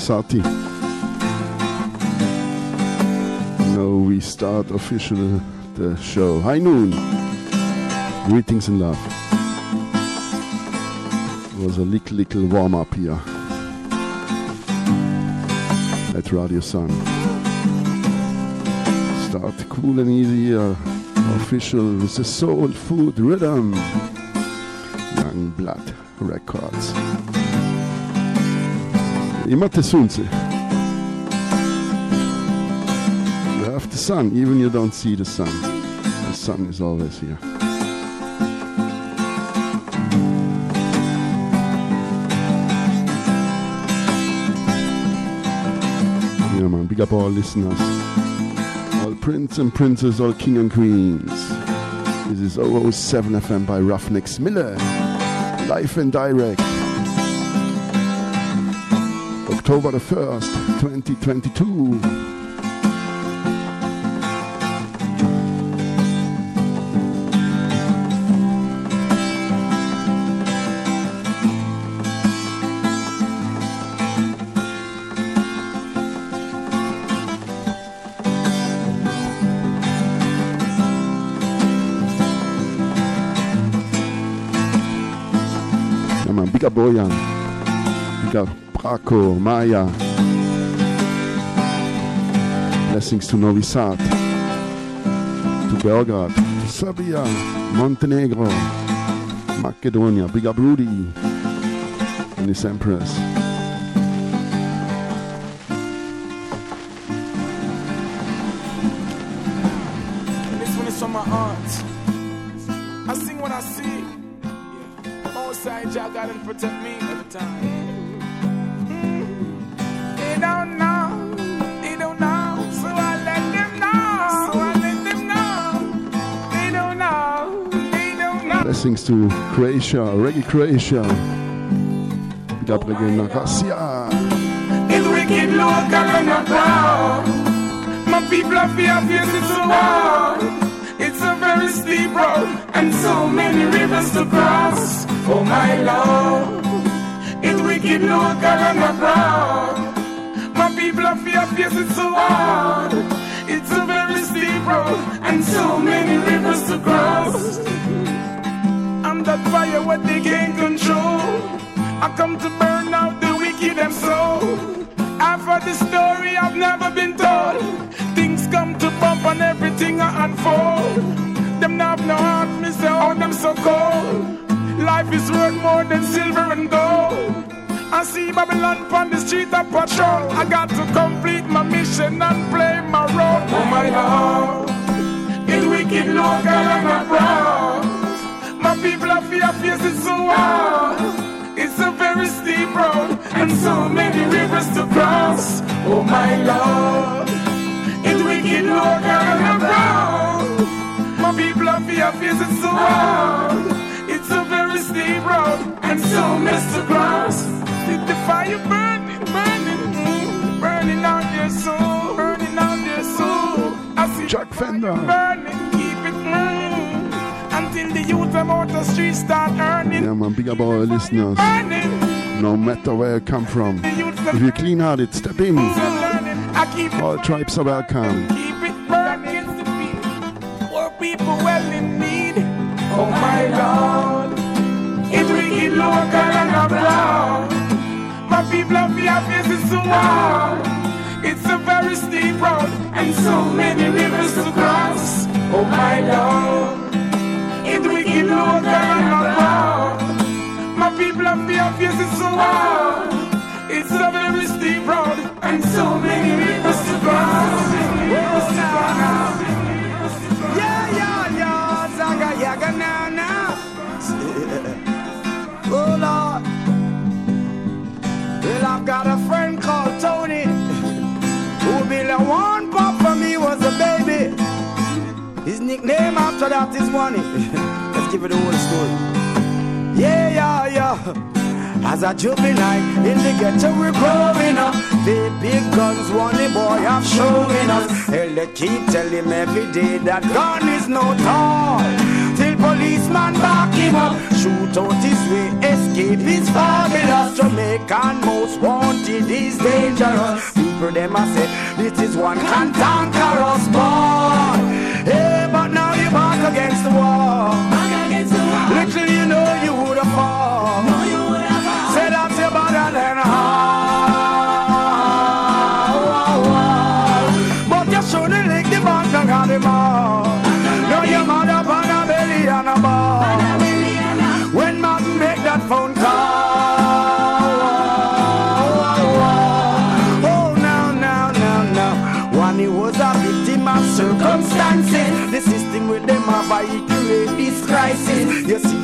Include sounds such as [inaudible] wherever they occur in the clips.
Alisati. Now we start officially the show. High noon. Greetings and love. It was a little, little warm up here at Radio Sun. Start cool and easy. Official with the soul food rhythm. Young Blood Records. Imate sunce. You have the sun, even you don't see the sun. The sun is always here. Yeah man, big up all listeners. All prince and princess, all king and queens. This is 007 FM by Ruffneck Smille. Live and direct. October the 1st, 2022. Ja, man, big up Braco, Maya. Blessings to Novi Sad, to Belgrade, to Serbia, Montenegro, Macedonia. Big up Rudy and his Empress. Blessings to Croatia, Reggae Croatia. Big up Reggae Narasia. It's wicked local and not proud. My people are fear, so hard. It's a very steep road and so many rivers to cross. Oh my love, it's wicked local and not proud. My people are fear, so hard. It's a very steep road and so many rivers to cross. That fire what they can't control. I come to burn out the wicked and soul. I've heard the story I've never been told. Things come to bump and everything I unfold. Them not have no heart, me say, oh, them so cold. Life is worth more than silver and gold. I see Babylon on the street of patrol. I got to complete my mission and play my role. Oh my Lord, it's wicked local faces. It's a very steep road and so many rivers to cross. Oh my Lord, it's wicked local and I'm. My people are fear faces so hard. It's a very steep road and so many to cross. Did the fire burning, burning, burning out their soul, burning out their soul. I see Chuck Fenda. burning, the out the streets start earning. Yeah man, big up all listeners. No matter where you come from. If you're clean hearted, step in. Keep it All tribes are welcome. keep it burning. Poor people well in need. Oh my Lord, it's wicked local and I'm. My people have fear faces so hard. It's a very steep road and so many rivers to cross. Oh my Lord, it's wicked local and My people have fear faces so hard. It's a very steep road and so many people to cross. Yeah, yeah, yeah, zaga yaga now, now. oh Lord. Well, I've got a friend called Tony who be the one pop for me was a baby. His nickname after that is Money. Give it a whole story. Yeah, yeah, yeah. As a juvenile in the ghetto we're growing up The big guns one the boy have showing us Hell they keep telling him every day that gun is no toy Till police policeman back him up. Shoot out his way, escape is fabulous. Jamaican most wanted is dangerous. People them a say, this is one cantankerous boy. Hey, but now you're back against the wall. Little you know you would have fall. Say that you're better than all. Uh-huh.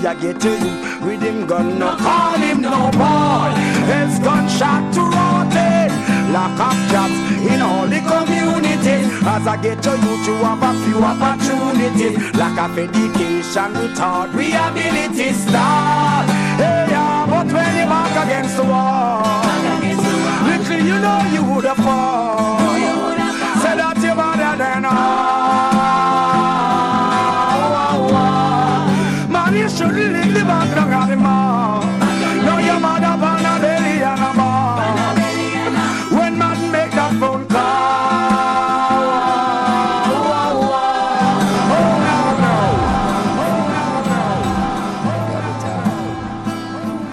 I get to you with him gun, no call him no boy. Else gunshot to rotate. Lack of jobs in all the communities. As I get to you to have a few opportunities. Lack of education, retard, rehability start. Hey, yeah, but when you're back against the wall, little you know you would have fall. Say that you're better than all. You shouldn't background of the mall. No, your mother on a belly and a ball. When man make that phone call. Oh, no, no. Got the time.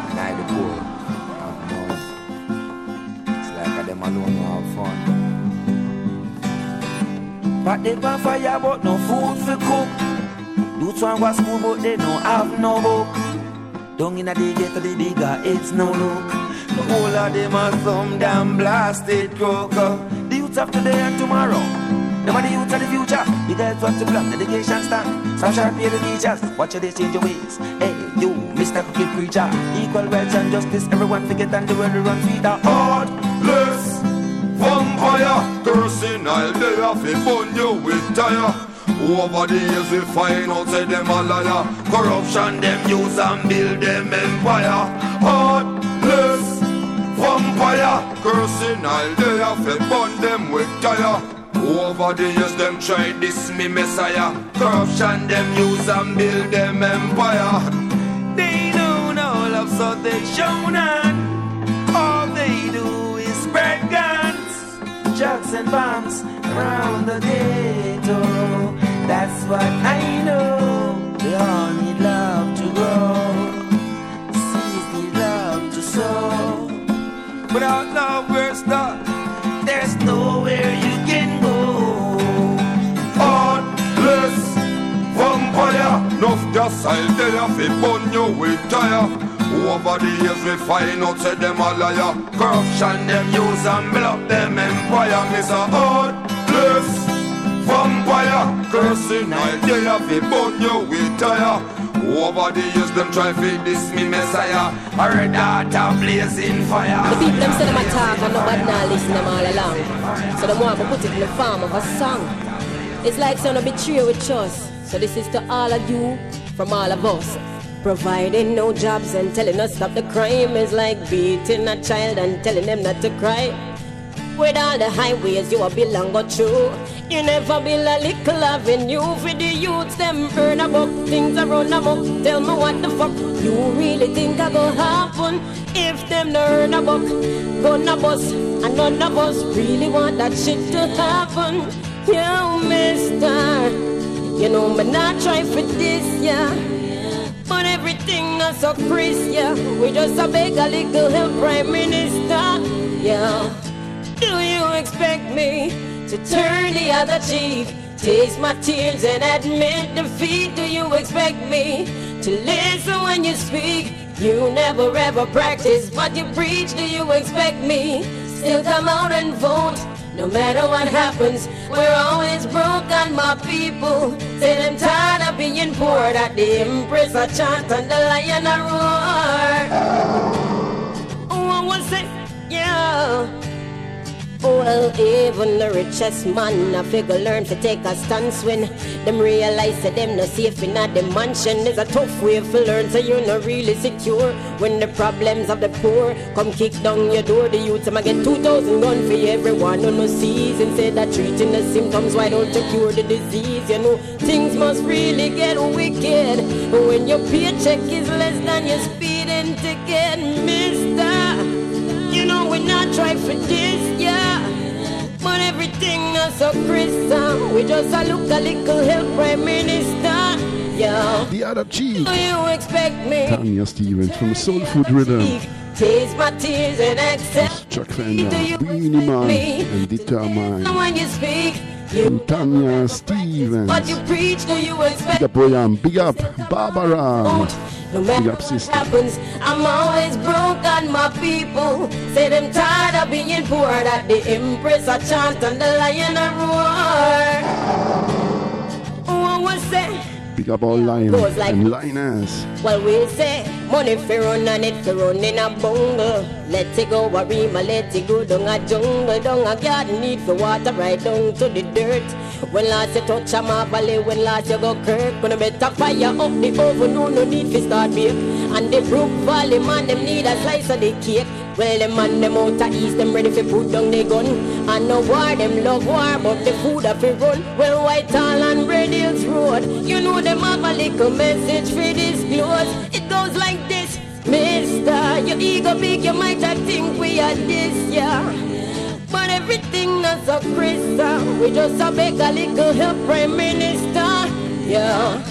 And I the poor. Have money. It's like them alone fun. But they pan fire but no food for cook. Youth one go school but they don't have no book. Down in the ghetto the digger it's no look. The whole of them are some damn blasted croaker. The youths of today and tomorrow. Them are the youths of the future. The guys want to block the education stand. Some sharp pay the teachers. Watch how they change your ways. Hey, you, Mr. Cookie Preacher. Equal rights and justice. Everyone forget and the world run feet are heartless vampire cursing I'll be off it burn you with tire over the years we find out say them a liar. Corruption them use and build them empire. Heartless vampire. Cursing I'll be off it burn them with tire. Over the years them try this me messiah. Corruption them use and build them empire. They know love, so they show none. All they do is spread guns, drugs and bombs around the ghetto. That's what I know. They all need love to grow. Seeds need love to sow. Without love, we're stuck. There's nowhere you can go. heartless vampire. Enough gas I'll tell burn you with tire. Over the years we find out say them a liar. Corruption them use and block them empire. Miss a heartless vampire. Cursing tell you fi burn you with tire. Over the years them try fi diss me messiah. A red heart a blazing fire. The people them say them attack and nobody now listen them all along. So them want to put it in the form of a song. It's like some of betray with trust. So this is to all of you from all of us. Providing no jobs and telling us stop the crime is like beating a child and telling them not to cry. With all the highways you a belong go through, you never build a little avenue for the youths. Them earn about things around them up. Tell me what the fuck you really think I go happen if them no earn a buck, gonna bust, and none of us really want that shit to happen. You, Mister, you know me not try for this, yeah. But everything is so crisp, yeah. We just a beg a little help, Prime Minister, yeah. Do you expect me to turn the other cheek? Taste my tears and admit defeat. Do you expect me to listen when you speak? You never ever practice what you preach. Do you expect me still come out and vote? No matter what happens, we're always broke on my people. Say them tired of being poor, that the empress a chant and the lion a roar. Oh, I was say, yeah. Well, even the richest man, I figure learn to take a stance when them realize that them no safe in a mansion. It's a tough way to learn, so you're not really secure. When the problems of the poor come kick down your door, the youth I'ma get 2,000 gun for everyone who no sees. Instead of treating the symptoms, why don't you cure the disease? You know, things must really get wicked. When your paycheck is less than your speeding ticket, mister. We're not trying for this, yeah. But everything is so crystal. We just a look a little help prime minister. Yeah. The other chief. Do you expect me? Tanya Stephens from Soul Food Rhythm. Taste my tears and accept. Chuck Fenda, Beenie Man, and Determine. When you speak, Tanya Stephens. what you preach, do you expect? Big up William, big up Barbara. No matter what happens, I'm always broke on my people. Say them tired of being poor, that the empress a chant and the lion a roar. What was that? Big up all lion Goes like- and lioness. Well, we say money fi run and it fi run in a bungle. Let it go, Warima, let it go down a jungle, down a garden, need for water right down to the dirt. When last you touch a valley, when last you go kirk, when you better fire up the oven, no, no need fi start bake. And the Brook Valley man, them need a slice of the cake. Well, them man, them out of east, them ready fi put down the gun. And no war, them love war, but the food a fi run. Well, Whitehall and Red Hills Road, you know them have a little message for this close. It goes like this, Mister, your ego big, you might have think we are this, yeah. But everything that's a crystal, we just a beg a little help, Prime Minister, yeah.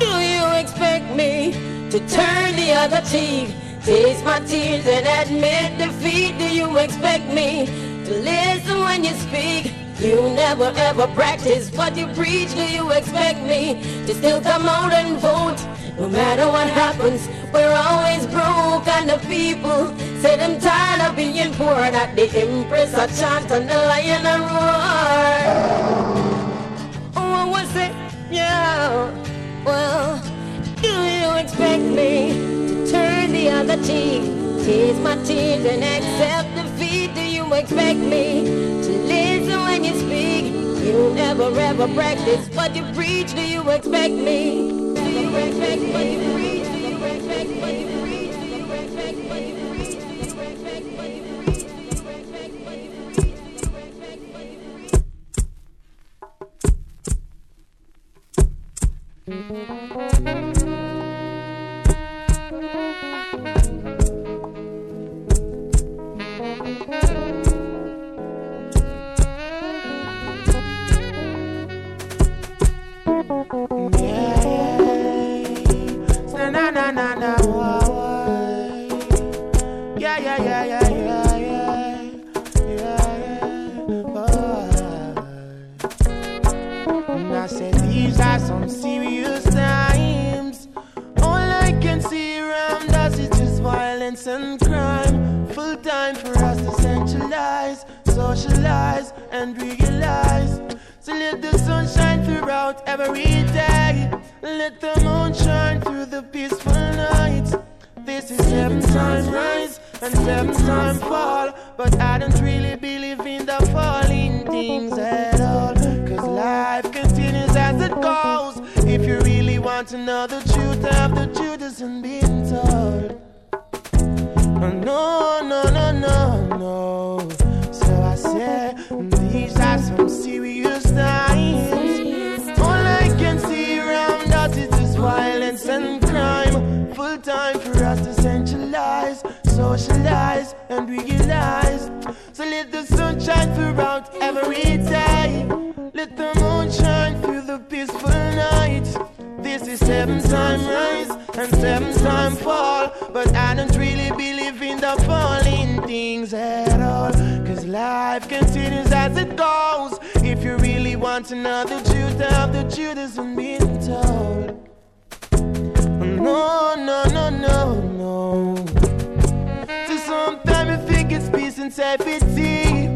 Do you expect me to turn the other cheek? Taste my tears and admit defeat. Do you expect me to listen when you speak? You never ever practice what you preach. Do you expect me to still come out and vote? No matter what happens, we're always broke and the people say them tired of being poor. That the empress a chant and the lion a roar. Oh, what was it? Yeah. Well, do you expect me cheek? Taste my tears and accept defeat. Do you expect me to listen when you speak? You never ever practice what you preach. Do you expect me? Do you preach? Do you expect what you preach? Do you expect what you preach? Do you Na na. Yeah yeah yeah yeah yeah yeah. Yeah yeah. And I said these are some serious times. All I can see around us is just violence and crime. Full time for us to centralize, socialize, and realize. So let the sun shine throughout every day. Let the moon shine through the peaceful nights. This is seven time rise and seven time fall. But I don't really believe in the falling things at all. Cause life continues as it goes. If you really want to know the truth of the truth isn't being told. No, no, no, no, no. But I don't really believe in the falling things at all. Life continues as it goes. If you really want to know the truth of the truth isn't being told. No, no, no, no, no. So sometimes you think it's peace and safety.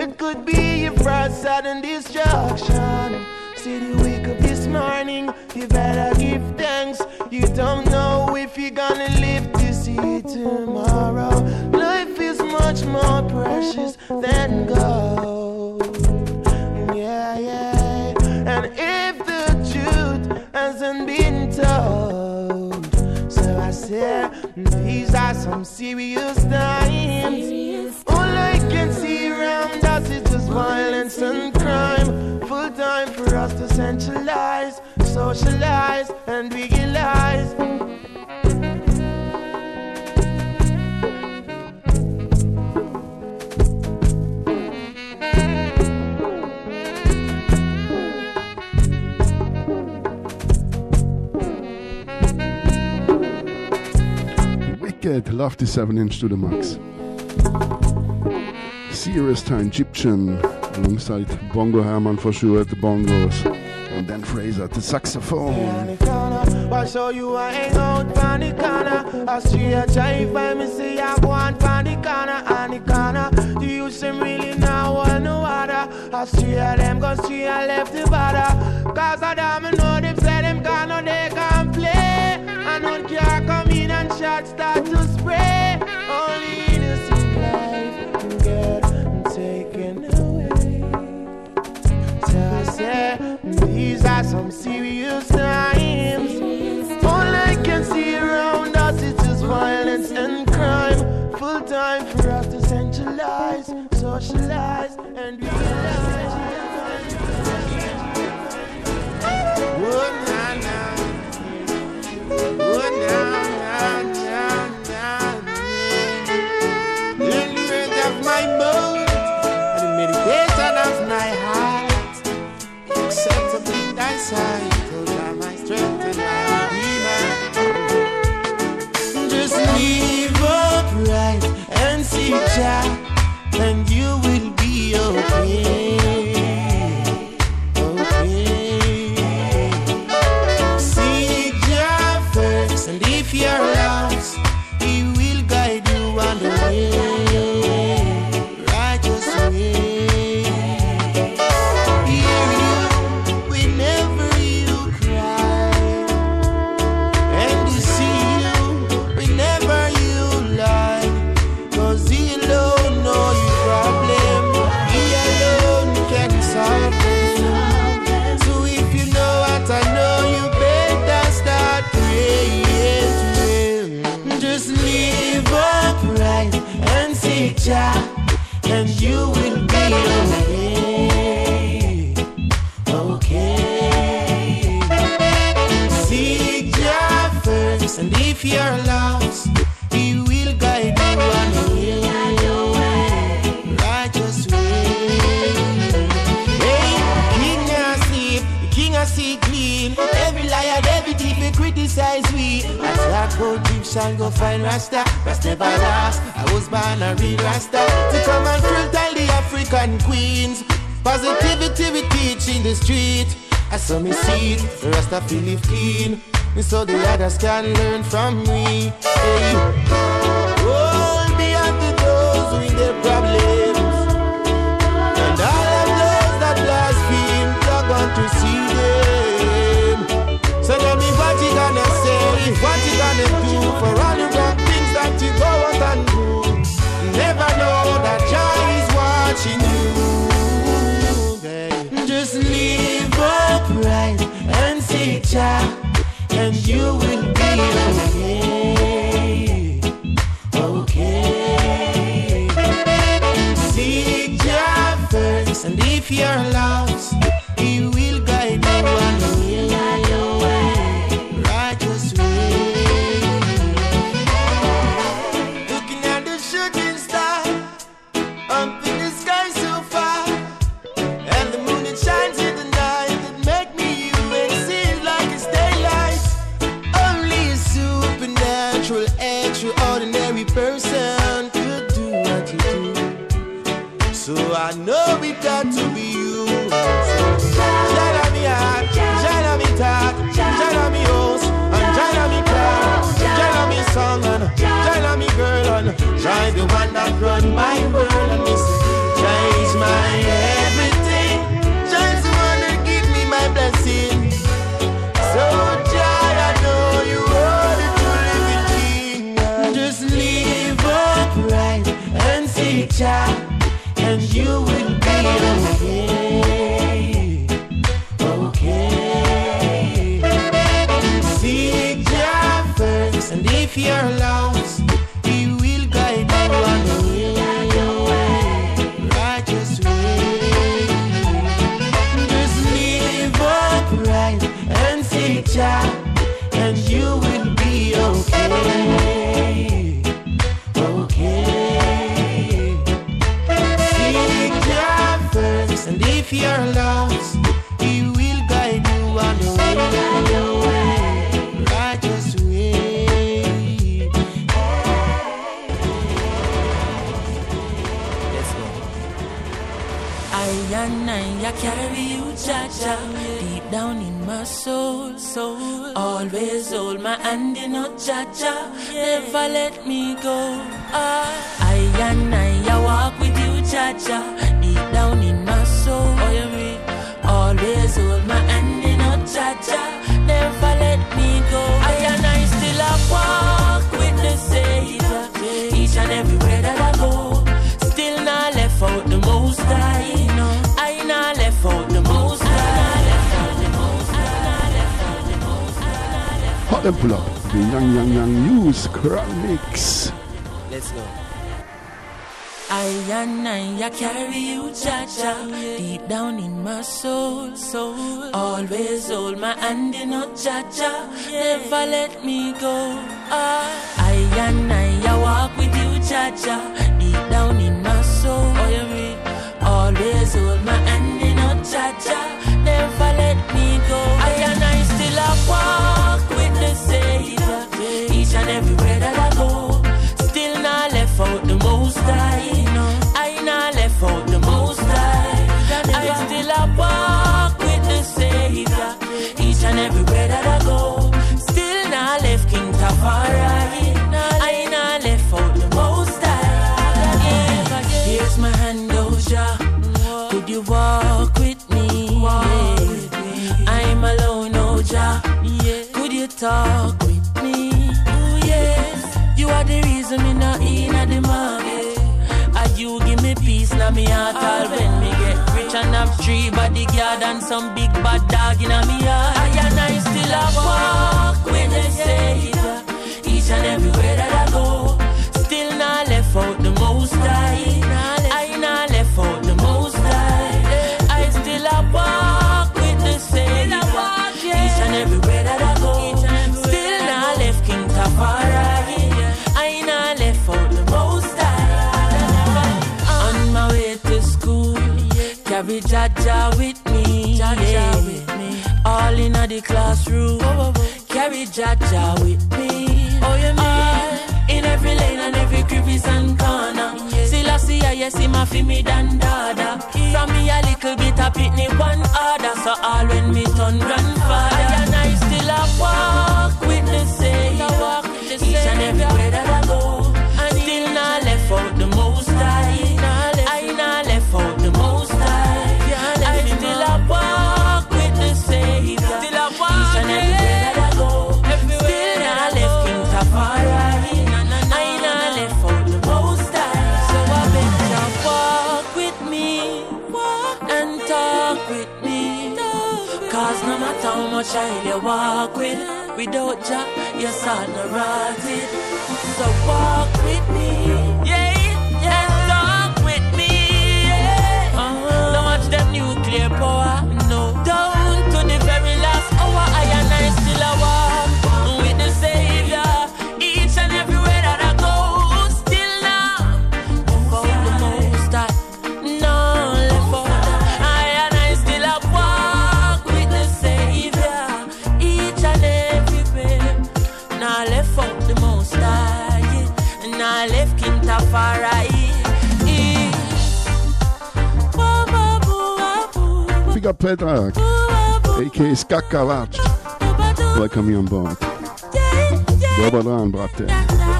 It could be a fraud, sudden destruction. See the wake up this morning, you better give thanks. You don't know if you're gonna live to see tomorrow. Ashes, then gold. Yeah, yeah. And if the truth hasn't been told, so I said, these are some serious times. All I can see around us is just violence and crime. Full time for us to centralize, socialize, and realize. Wicked, love the 7 inch to the max. Serious Time Gyptian, alongside Bongo Herman for sure at the bongos, and then Fraser at the saxophone. But show you I hang out corner. I see a jive by me see I on the corner. Do you see really now want no water? I see them go see I left the bother. Cause I damn know them say them gonna they shots start to spray. Only innocent life get taken away. So I say, these are some serious times. All I can see around us is just violence and crime. Full time for us to centralize, socialize, and realize. Rasta. Rasta never last. I was born a real Rasta to come and fertile the African queens. Positivity we teach in the street. I saw me see it, Rasta feel live clean. Me so the others can learn from me. Hey. Me unto those with their problems. And all of those that to see if you're cha cha me heart all when me get rich and have three bodyguard and some big bad dog in a me heart. I and I still a walk when they say it, each and everywhere be Jaja with me. Jaja yeah. with me. All in the classroom. Whoa, whoa, whoa. Carry Jaja with me. Oh, yeah, me. All in every lane and every crevice and corner. Yeah. See, I see, I see my me than dada. From me a little bit of pitney one order. So all when me turn grandfather. No child you walk with, without Jah, you're sad and rotted. So walk with me, yeah, yeah. Walk with me, yeah. Uh-huh. Now watch them nuclear boys. Mr. Predrag, aka Skakavac. Welcome you on board. Dobar dan, brate.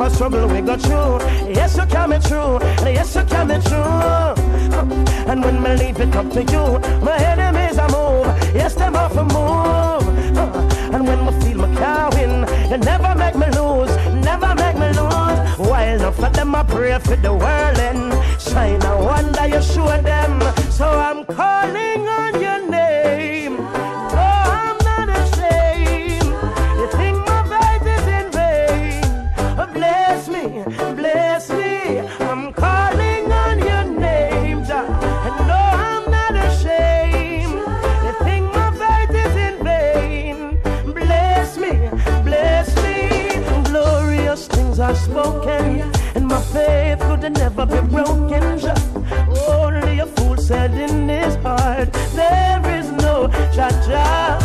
Of struggle we go through. Yes, you coming true. Yes, you coming true. And when me leave it up to you, my enemies I move. Yes, them off a move. And when me feel my car win, you never make me lose. Never make me lose. While enough of them I pray for the world and shine a wonder you show them. Are spoken, and my faith could never be broken. Only a fool said in his heart, there is no Jah.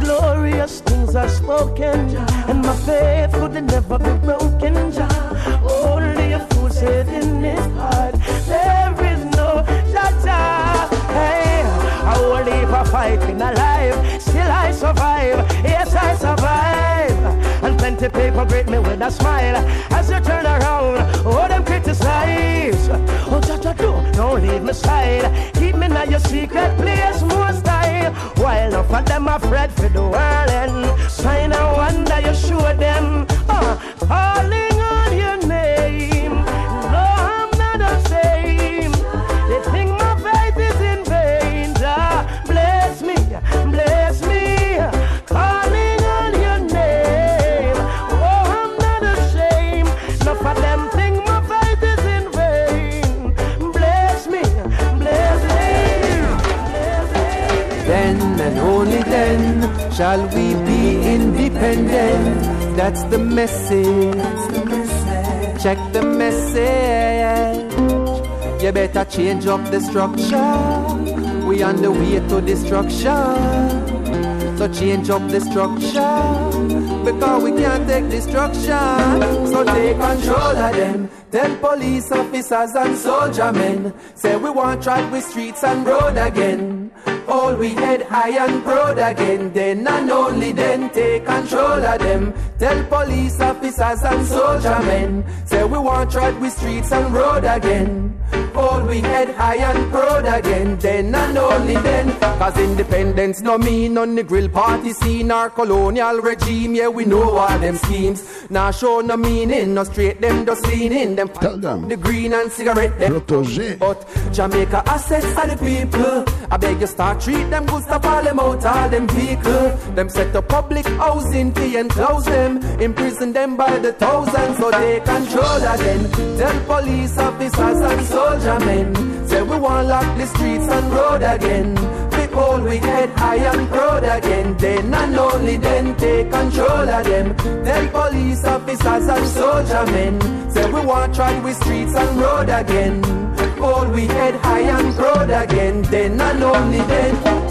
Glorious things are spoken, and my faith could never be broken. Only a fool said in his heart, there is no Jah. Hey, I will live a fighting alive, still I survive. Yes, I survive. Plenty people greet me with a smile as you turn around. Oh, them criticize. Oh, Jah Jah, do don't leave my side. Keep me now your secret place, most time. While enough of them afraid for the world and sign a wonder you show them. Uh, calling That's the message. Check the message. You better change up the structure. We on the way to destruction. So change up the structure because we can't take destruction. So take control of them. Tell police officers and soldier men. Say we want track with streets and road again. We head high and proud again. Then and only then take control of them. Tell police officers and soldier men. Say we want track with streets and road again. All we head high and proud again. Then and only then. Cause independence no mean on the grill party scene our colonial regime. Yeah, we know all them schemes. Now show no meaning, no straight them just leaning. Them Tell them. the green and cigarette them. Protoje. But Jamaica assets are the people. I beg you start treat them good stuff all them out all them vehicle. Them set up public housing fee and close them. Imprison them by the thousands so they control again. Tell police officers and soldier men. Say we want lock the streets and road again. All we head high and proud again. Then and only then take control of them. Tell police officers and soldier men. Say we want try with streets and road again. All we head high and proud again. Then and only then.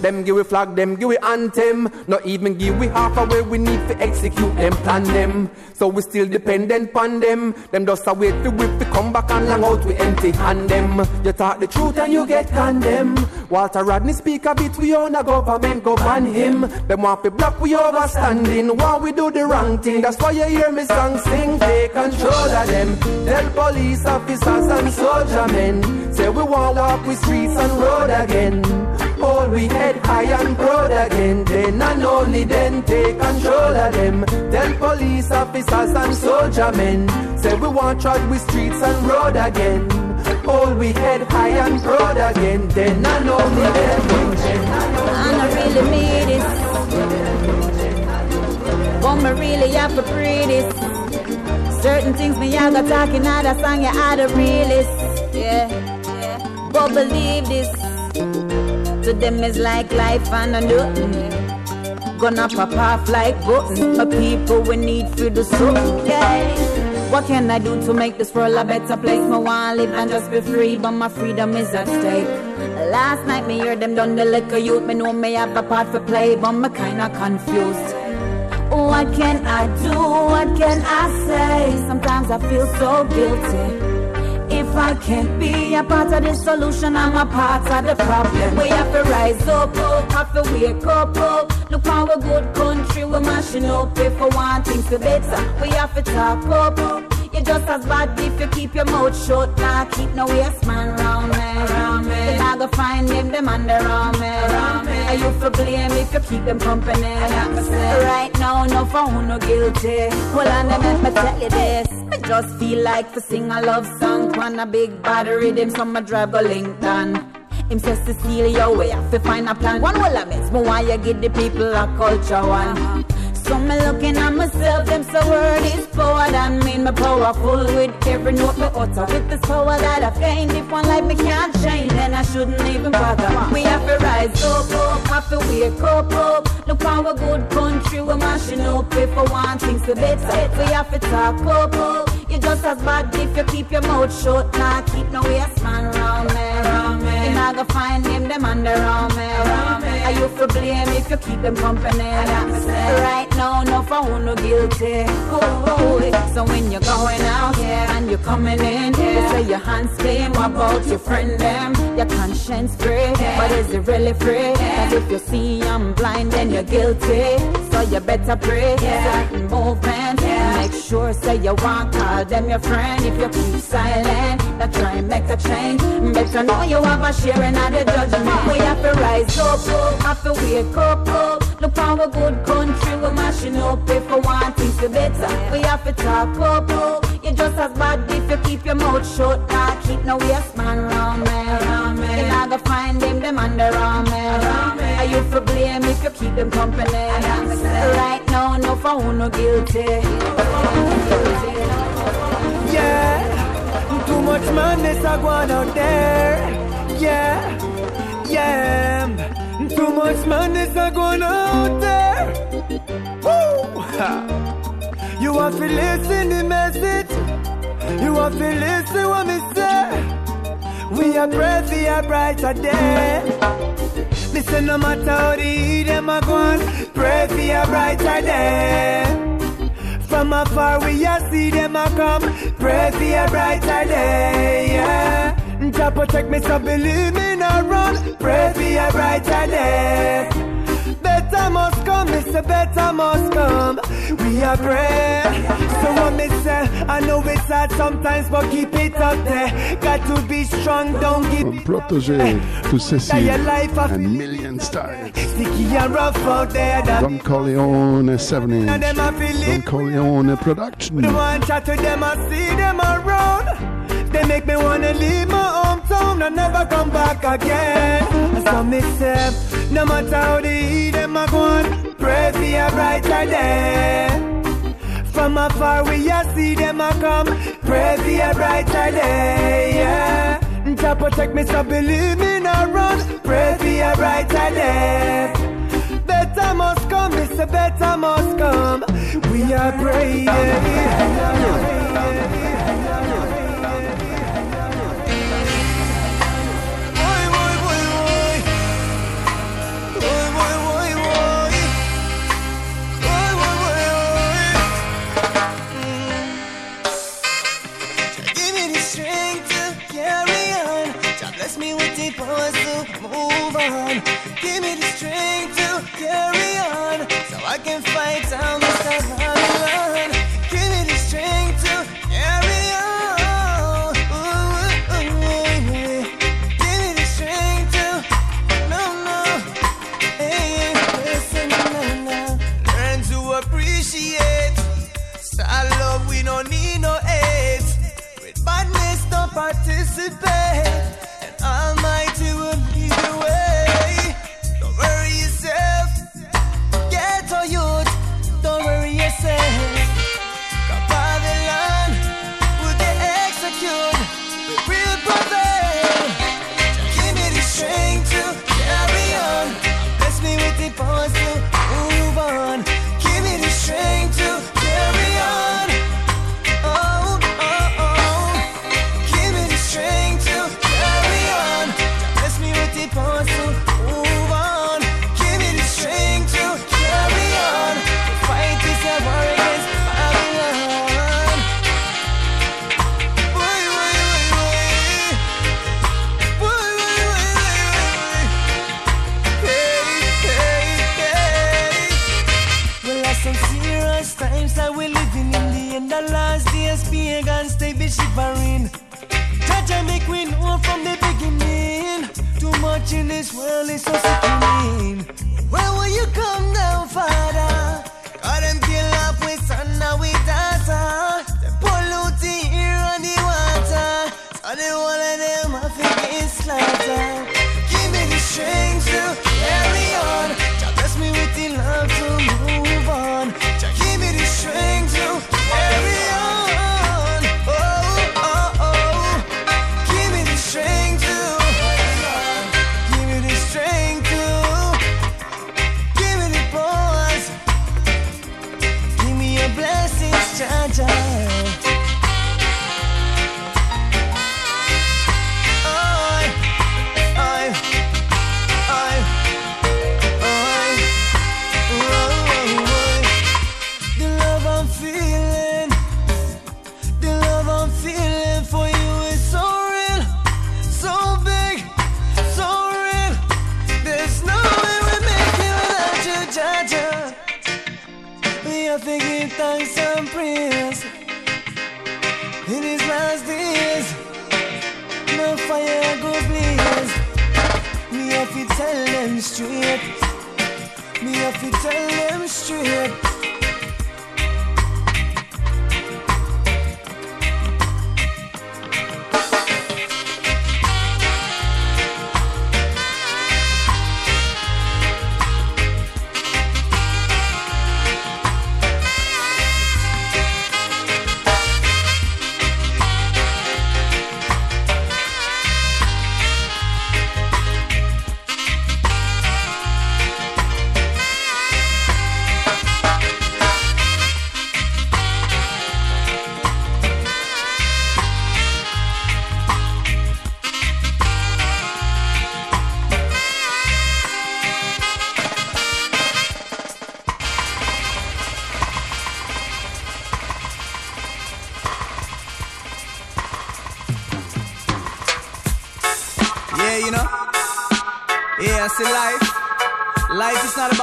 Them give we flag, them give we anthem. Not even give we half of where we need to execute them, plan them. So we still dependent on them. Them just a wait for whip to come back and long out we empty hand them. You talk the truth and you get condemned. Walter Rodney speak a bit, we own a government, go ban him. Them want to block we overstanding while we do the wrong thing. That's why you hear me song sing, take control of them. Tell police officers and soldier men. Say we want walk with streets and road again. All we head high and proud again. Then and only then take control of them. Tell police officers and soldier men. Say we want trod with streets and road again. All we head high and proud again. Then and only then. And I really mean. But me really have to pray this. Certain things me I got talking out a song you are the realist. Yeah, yeah. But believe this. To them is like life and a nothing. Gonna pop off like button. A people we need the soul. Yeah. What can I do to make this world a better place? Me want live and just be free, but my freedom is at stake. Last night me hear them done the liquor youth. Me know me have a part for play, but me kinda confused. What can I do? What can I say? Sometimes I feel so guilty. If I can't be a part of the solution, I'm a part of the problem. We have to rise up, up, have to wake up, up. Look how a good country we're mashing up. If we want things to better, we have to talk up. You're just as bad if you keep your mouth shut. Nah, keep no waste man round me. Round me. Then I go find them, them under arm me. Around me. You for blame if you keep them company? Right now, no phone, no guilty. Hold on, let me tell you this. I just feel like to sing a love song on a big bad rhythm, so my drive go Lincoln. Him says Cecilia, we have to find a plan. One will I miss, but why you give the people a culture one? So me looking at myself, them so word is power than me. Me powerful with every note me utter. With this power that I've gained, if one life me can't change, then I shouldn't even bother. We have to rise up, up, have to wake up, up. Look how a good country we're mashing up. If we want things to better, we have to talk up, up. You're just as bad if you keep your mouth shut. Nah, keep no waste man round me. Round me. You not gonna find him, them under around me. Around me. Are you for blame if you keep them company? Right now, no for who no guilty. Oh, so when you're going out yeah, and you're coming in, yeah. you say your hands clean. What about your friend them? Your conscience free, yeah. but is it really free? Cause if you see I'm blind, then you're guilty. So you better pray. Yeah. Certain movements, make sure say you want call them your friend. If you keep silent, that try and make a change. Better know you have a share in the judgment. We have to rise up, up have to wake up, up. Look how a good country we're mashing up. If we want things to better, we have to talk up, up. You're just as bad if you keep your mouth shut. Nah, keep no waste man around me. You're not gonna find them, them arm me. Keep them company? Right now, no who no guilty. Yeah, too much madness I going out there. Yeah, yeah, too much madness I going out there. Woo! Ha. [laughs] You have to listen the message. You have to listen what me say. We are pray for a brighter day. Listen, no matter how the heat them a gone, pray for a brighter day. From afar we a see them a come, pray for a brighter day. Yeah. Jah protect me, so believe me not run, pray for a brighter day. Better must come, Mr. Better must come. We are pray. So what me say, I know it's hard sometimes, but keep it up there. Got to be strong, don't give From Protoje to Cecile your life a and Million Styles. sticky and rough out there. Don Corleon 7 Now inch. them a feel Don. Corleon production. The one chat to them, I see them around. They make me wanna leave my hometown and never come back again. And so me say, no matter how they eat them, I go pray for a brighter day. From afar we a see them a come, pray for a brighter day. Yeah. Jah protect me, so believe me not run, pray for a brighter day. Better must come, Mr. Better must come. We are praying. Boy,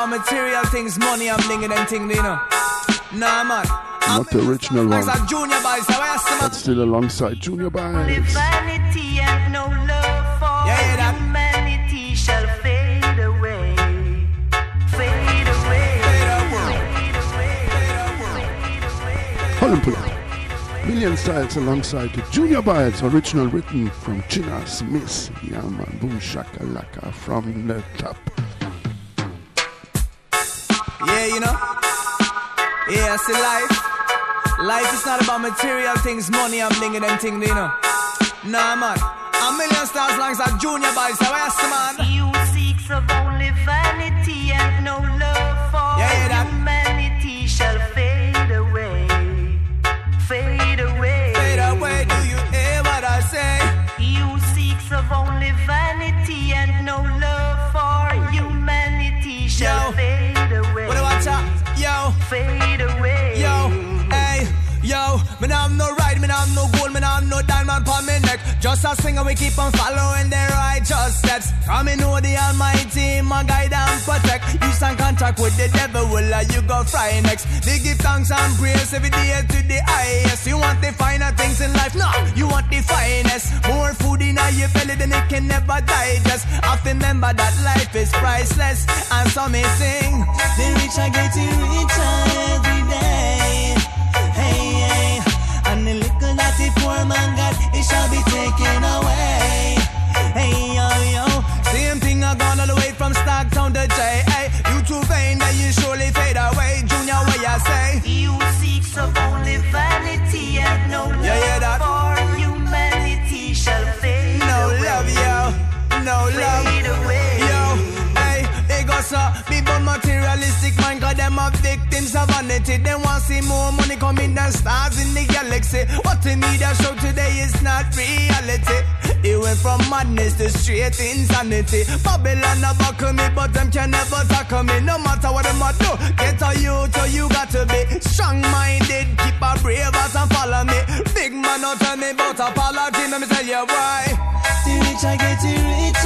Life not material things, money and bling and thing, you know. Nah, man. Not the original one, Thanks to Junior Boys, so where's the man? still alongside Junior Byles. Vanity and no love for Yeah, yeah, that- humanity shall fade away. Fade away. Fade away. Holland pull up. Million Styles alongside the Junior Byles, original written from Chinna Smith. Yeah, man, boom shakalaka from the top. Yeah, you know? Yeah, see life. Life is not about material things, money and bling and them thing, you know. Nah, man. A Million Styles long as Junior Boys, so the man? Just a singer, we keep on following the righteous steps. Come me know the Almighty, my guide and protect. You stand contact with the devil, will uh, you go fry next? They give thanks and praise every day to the highest. You want the finer things in life, no, you want the finest. More food in your belly than it can never digest. I remember that life is priceless, and so me sing. The rich are getting richer every day. The little that the poor man got, it shall be taken away. Hey, yo, yo. Same thing I gone all the way from Stockton to J. Hey, you too vain that you surely fade away. Junior, what you say? You seeks of mind cause them are victims of vanity. They want see more money coming than stars in the galaxy. What the media show today is not reality. It went from madness to straight insanity. Babylon a buckle me, but them can never tackle me. No matter what them a do, get a youth, so you got to be strong-minded. Keep a brave heart and follow me. Big man, don't tell me about apology. Let me tell you why. The rich getting richer every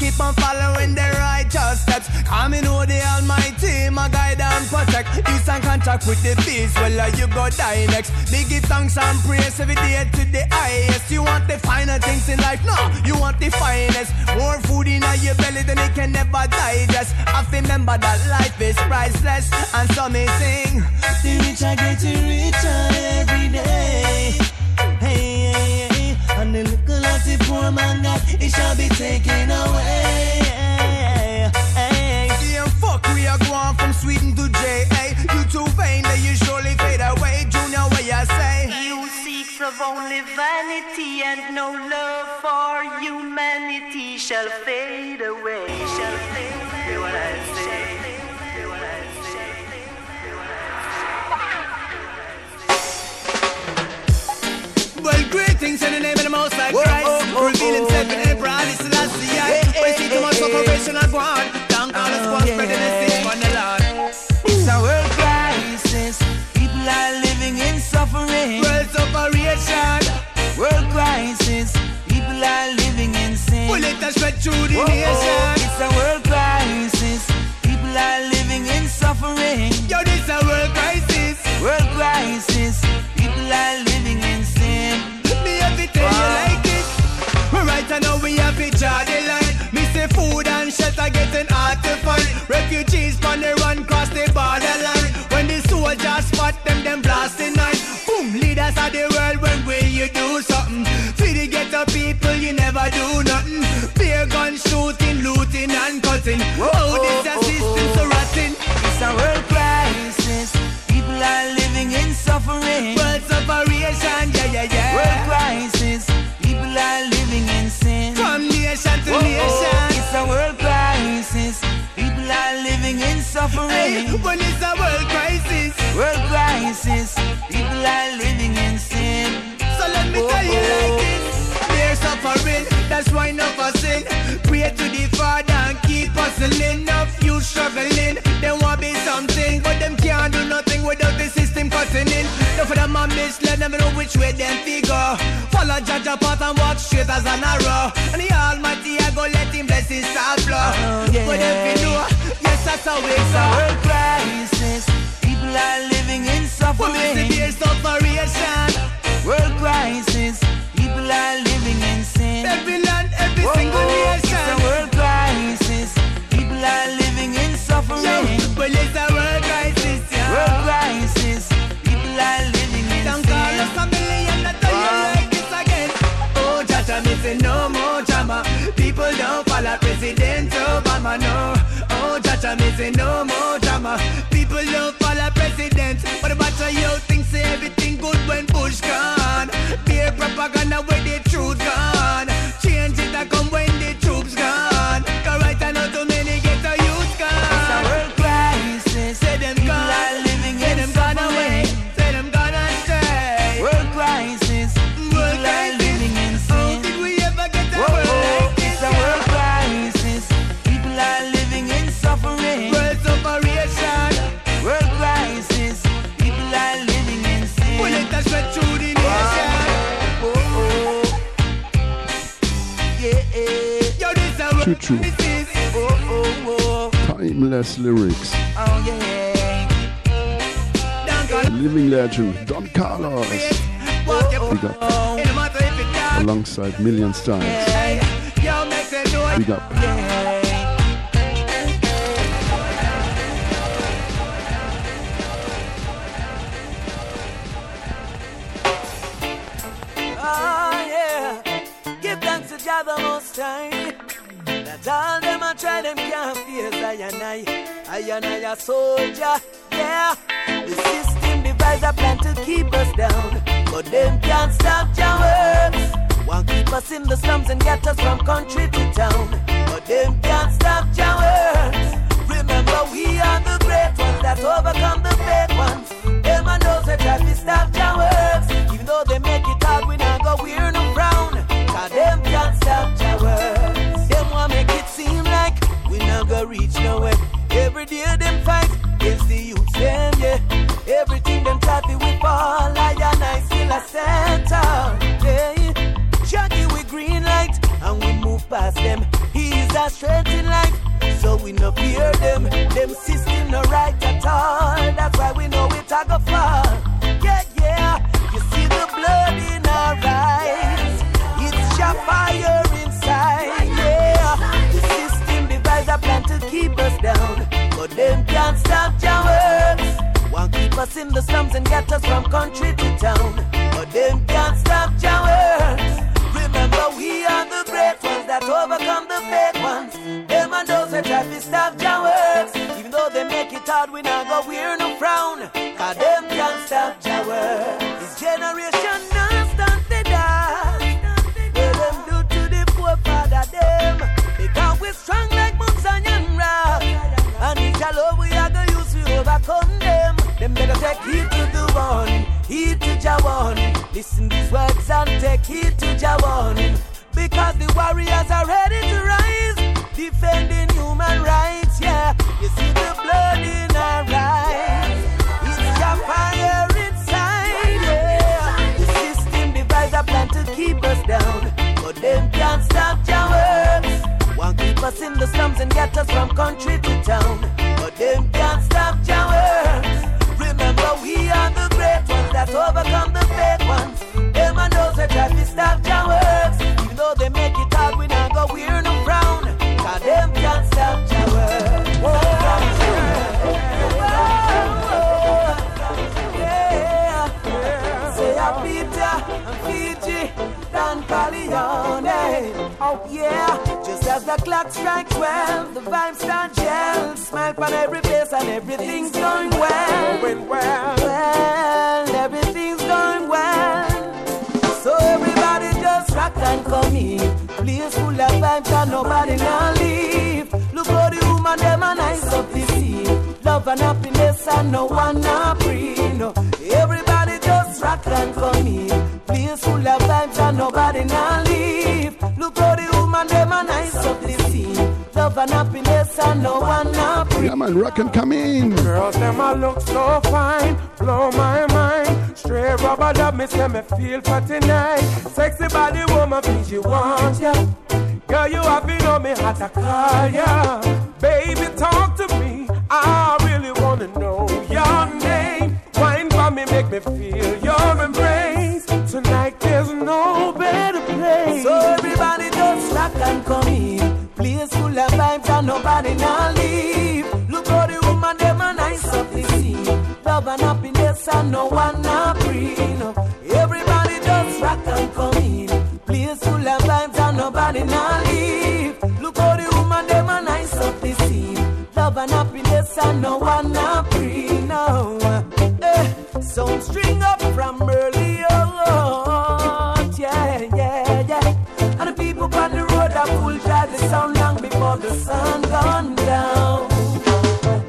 keep on following the righteous steps. Coming over the Almighty, my guide and protect. Peace and contact with the peace, well, uh, you go die next. Big thanks and praise every day to the highest. You want the finer things in life, no, you want the finest. More food in your belly than it can never digest. I remember that life is priceless, and so me sing. The rich are getting richer every day. Greetings in the name of the Most High Christ. Revealing himself in Emperor Haile Selassie. I We see too much occupation and go on. Thank all the oh, squad spreading the sick on the Lord. It's a world crisis. People are living in suffering. World separation. World crisis. People are living in sin. Bullet that spread through the oh, nation. It's a world crisis. People are living in suffering. Yo, this a world crisis. World crisis. People are getting hard to find. Refugees on the run cross the borderline. When the soldiers spot them, them blasting nine. Boom, leaders of the world, when will you do something? For the ghetto people, you never do nothing. Beer gun shooting, looting and cutting. Oh, when it's a world crisis. World crisis. People are living in sin. So let me tell you oh, oh. like this. They're suffering, that's why enough of sin. Pray to the Father and keep hustling. Enough you struggling. They want be something, but them can't do nothing without the system cutting in. Don't for them a mislead them know which way them figure. Follow judge path and walk straight as an arrow. And the Almighty I go let him bless his star flow. yeah. Oh, but if you know, that's how it's a world crisis. People are living in For me, suffering. severe separation. World crisis. People are living in sin. Every land, every Whoa, single It's a world crisis. People are living in Yo, suffering. well, it's a world crisis, yeah. World crisis. People are living in Don't call us a million, I tell you like this again. Oh, Jaja, me say no more drama. People don't follow President Obama, no. Bush gone. Beer propaganda where the Timeless lyrics. Living legend Don Carlos Big up. Alongside Million Styles. Big up. Oh, all them a try, them can't face I and I. I and I a soldier, yeah. The system devise a plan to keep us down. But them can't stop Jah works. Want keep us in the slums and get us from country to town. But them can't stop Jah works. Remember, we are the great ones that overcome the fake ones. Them and those that try to stop Jah works. no reach nowhere. Every day them fight against the youth, them, yeah. Everything them try we fall, I and I still a center, yeah. Jackie with green light, and we move past them. He is our strength in life, so we no fear them. Them system no right at all, that's why we know we it a go fall. Them can't stop your works. Want keep us in the slums and get us from country to town, but them can't stop your works. Remember, we are the great ones that overcome the fake ones. Them and those that try to stop your works. Even though they make it hard, we not go wear no frown. Cause them can't stop your works. Take heed to the one, heed to Jah one. Listen these words and take heed to Jah one. Because the warriors are ready to rise, defending human rights. Yeah, you see the blood in our eyes. It's your fire inside. Yeah, the system devises a plan to keep us down, but them can't stop your works. Want keep us in the slums and get us from country to town, but them can't stop your works. We are the great ones that overcome the fake ones. Them and those that try to stop your works. Even though they make it hard, we not go wear no frown. Cause them can't stop your works. Yeah. Say a Peter and Fiji, Don Corleon. Oh yeah. As the clock strikes twelve, the vibes start gel. Smile on every face and everything's going well. Going well. Well, everything's going well. So everybody just rock and come in. Place full of vibes and nobody now leave. Look how the woman them a nice up the scene. Love and happiness and no one not free. No. Everybody just rock and come in. Place full of vibes and nobody now leave. Scene. Love and happiness and no one not free. Yeah, man, rock and come in. Girls, them a look so fine, blow my mind. Straight rubber dub, me say me feel for tonight. Sexy body woman, please you want ya. Girl, you have been on me hot to call ya. Baby, talk to me. I really wanna know your name. Wine for me, make me feel your embrace. Tonight there's no better place. So Place full of vibes and nobody now leave. Look how the woman them a nice up the scene. Love and happiness and no one not free. The sun gone down.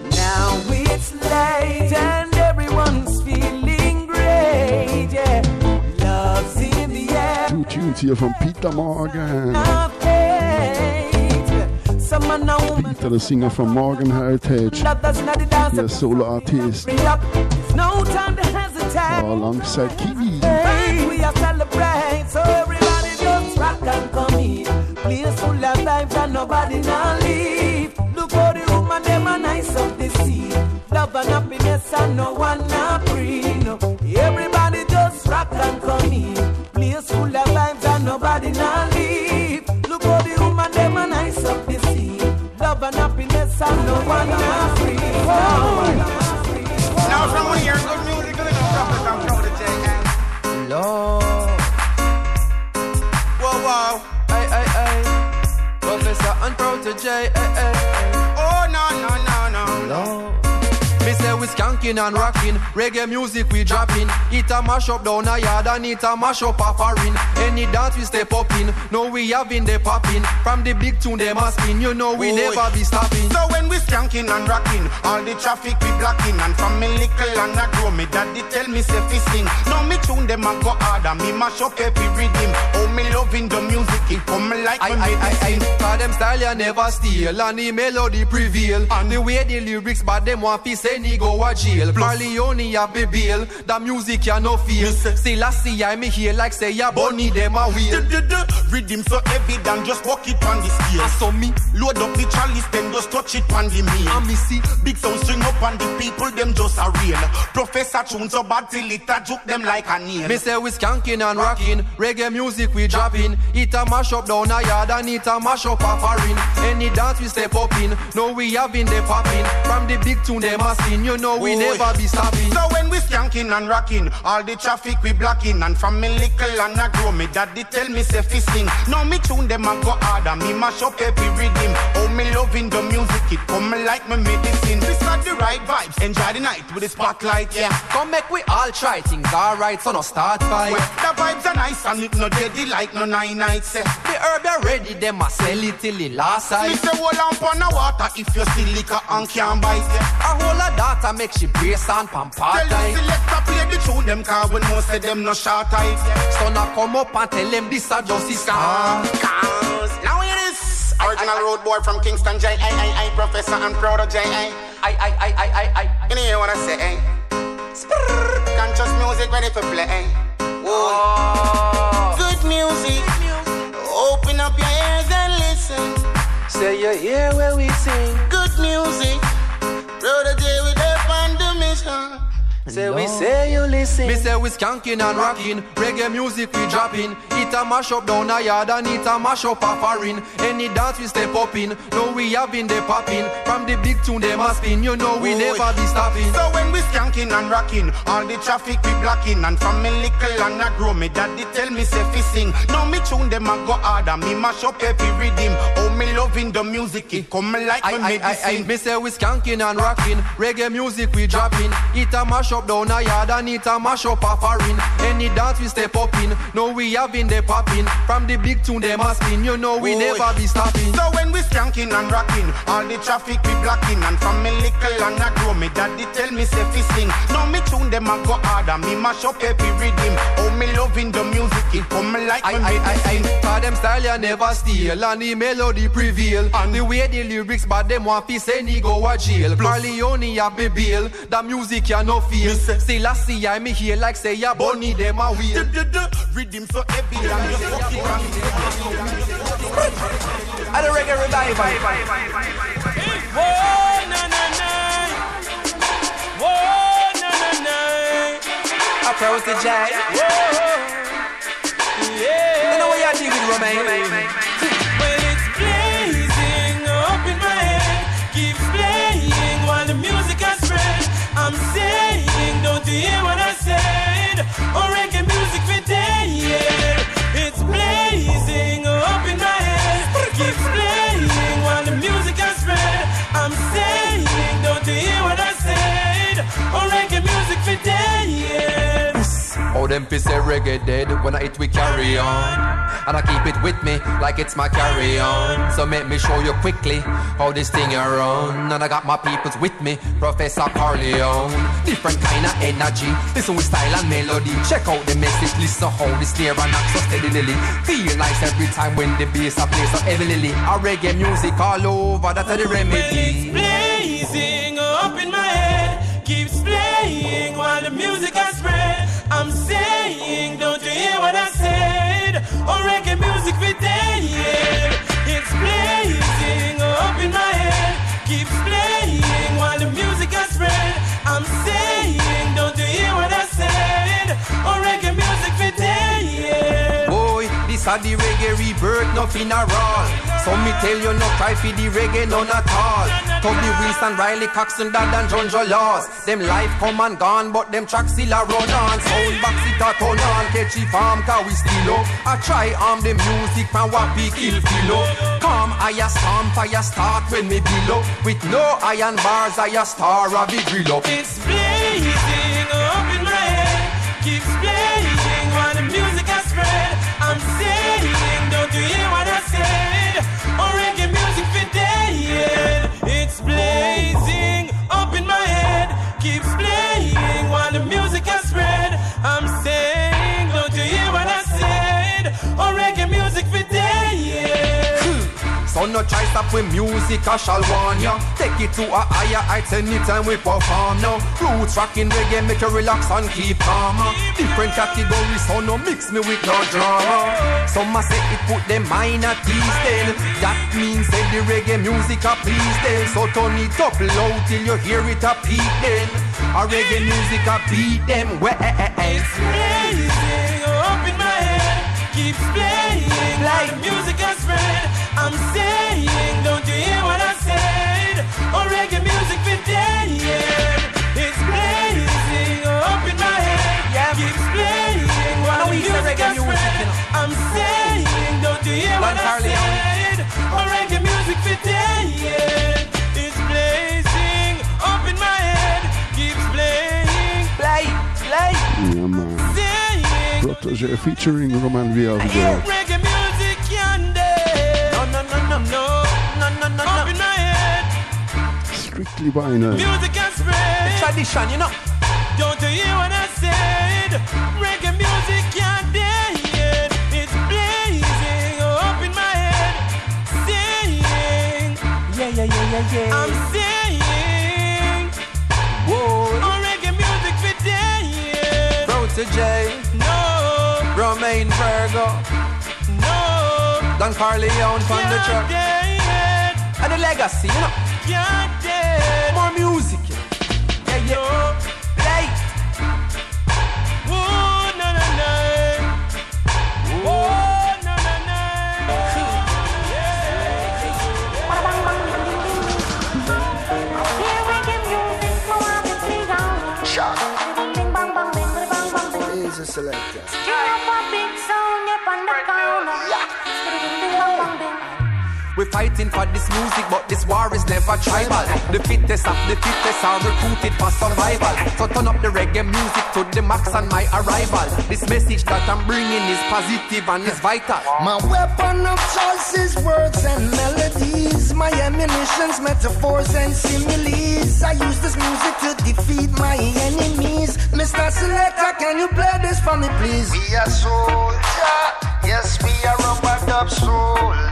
Now it's late and everyone's feeling great. Yeah, love's in the air. Two tunes here from Peter Morgan. of hate. Some man and woman Peter, the singer from Morgan Heritage. love that's not the dance. Yeah, solo artist. Free up. There's no time to hesitate. Alongside Kiwi. Nobody now leave. Look how the woman them a nice up the sea. Love and happiness and no one not free. No. Everybody just rock and come in. Place full of vibes and nobody now leave. Look how the woman them a nice up the sea. Love and happiness and no one not free. Oh. And Protoje. Hey, hey, skanking and rocking, reggae music we dropping. It a mash up down a yard and it a mash up a foreign. Any dance we step up in, no we having the popping. From the big tune they must spin, you know we Boy. never be stopping. So when we skanking and rocking, all the traffic we blocking, and from me little and I grow, me daddy tell me say fi sing. Now me tune them and go harder, me mash up every rhythm. Oh me loving the music, it come like I, me I, make I, I, sing. Cause them style you never steal and the melody prevail. And the way the lyrics, but them want fi say ni go a jail. Marleone have me bail. The music you no feel. Still I see I me here like say ya bunny them a wheel. Rhythm so heavy than just walk it on the scale. I saw me load up the chalice then just touch it on the meal. And me see big sound string up on the people them just a real. Professor tune so bad till it a juke them like a nail. Me say we skanking and rocking. Reggae music we dropping. It a mash up down a yard and it a mash up a foreign. Any dance we step up in. No we having the popping. From the big tune them a spin. You know we Boy. never be stopping. So when we skanking and rocking, all the traffic we blocking, and from me little and I grow me daddy tell me say fisting. Now me tune them and go harder, me mash up every rhythm. Oh me loving the music, it come like me medicine. Got the right vibes, enjoy the night with the spotlight, yeah. Come make we all try things alright, so no start fight. Well, the vibes are nice and it no deadly like no nine nights. Eh. The herb you ready, them a sell it till the last Me sight. say hold on no water if you still liquor and can't buy it. A whole lot data make she brace and pump part Tell the selector play the tune them car when most of them no short eyes. So now come up and tell them this a justice car. cause now it is original road boy from Kingston J I I I professor and proud of J I I I I I I I. You know what I say eh? Sprrr, Conscious music ready for play oh. Good music Open up your ears and listen Say you hear where we sing. Good music Brother J with up on the mission Say we say you listen. Me say we skanking and rocking. Reggae music we dropping. It a mash up down a yard and it a mash up a foreign. Any dance we step up in. No we having the popping. From the big tune them a spin. You know we Boy. never be stopping. So when we skanking and rocking, all the traffic we blocking, and from me little and I grow, me daddy tell me say fi sing. Now me tune them a go harder, me mash up every rhythm. Oh me loving the music, it come like I, me I, I, I, medicine. me say we skanking and rocking. Reggae music we dropping. It a mash up down a yard and it a mash up a foreign. Any dance we step up in. No we having the popping. From the big tune them a spin. You know we Boy. never be stopping. So when we skanking and rocking, all the traffic we blocking, and from me little and I grow, me daddy tell me say fi sing. Now me tune them a go harder, me mash up every rhythm. Oh me loving the music, it come like I, me I, I, I, cause them style you never steal And the melody prevail And the way the lyrics but them want fi say ni go a jail Marleone have me bail The music you no feel Still I see I me here like say ya bunny them a wheel Rhythm so heavy and just fuck it and And the reggae revival Whoa, na na na. Whoa, na na na. Approach the jack Yeah. You know what you deal with Romain Oh, them fi say reggae dead When I hit we carry on? And I keep it with me like it's my carry on So make me show you quickly how this thing a run. And I got my peoples with me Professor Carleone Different kind of energy Listen with style and melody. Check out the message Listen how the snare and so steadily Feel nice every time when the bass a play so heavily A reggae music all over That's the remedy. Blazing up in my head, keeps playing while the music has spread. I'm saying, don't you hear what I said? Oh, reggae music for day, yeah. It's blazing up in my head, keeps this a the reggae rebirth, nothing a roll. So me tell you, no cry for the reggae, none at all. Toby Wilson, Riley Coxon, Dad and John Jolos. Them life come and gone, but them tracks still a run on. Sound box it a turn on, catchy farm, cause we still up. I try arm the music from what we kill up. Come, I a stomp, I a start when me below. With no iron bars, I a star of the grill up. It's blazing up in head, keeps playing So no try stop with music, I shall warn ya. Take it to a higher heights anytime we perform now. Roots rocking reggae make you relax and keep calm. Uh. Different categories, so no mix me with no drama. Some a say it put them mind at ease then. That means say the reggae music a please them. So turn it up loud till you hear it a peak then. A reggae music a beat them. Well, eh, eh, eh. Keeps playing like music has spread. I'm saying, don't you hear what I said? Oh, reggae music for dead. It's blazing up in my head, keeps playing while we say music reggae has spread. Up in my head, Strictly vinyl. music has spread. Tradition, you know. Don't you hear what I said? Reggae music yonder. It's blazing up in my head. Saying, Yeah, yeah, yeah, yeah, yeah. I'm saying, Whoa. oh, reggae music for dead. Protoje, No, Romain Virgo, no, Don Corleon from the can't truck. dead, And the legacy, you know. can't dead. More music, you know. Yeah, yeah. Play. Oh, no, no, no. Oh, no, no, no. He's a selector. We're fighting for this music, but this war is never tribal. The fittest of the fittest are recruited for survival. So turn up the reggae music to the max on my arrival. This message that I'm bringing is positive and is vital. My weapon of choice is words and melodies. My ammunition's metaphors and similes. I use this music to defeat my enemies. Mr. Selector, can you play this for me, please? We are soldier, yes we are rubber dub soldier.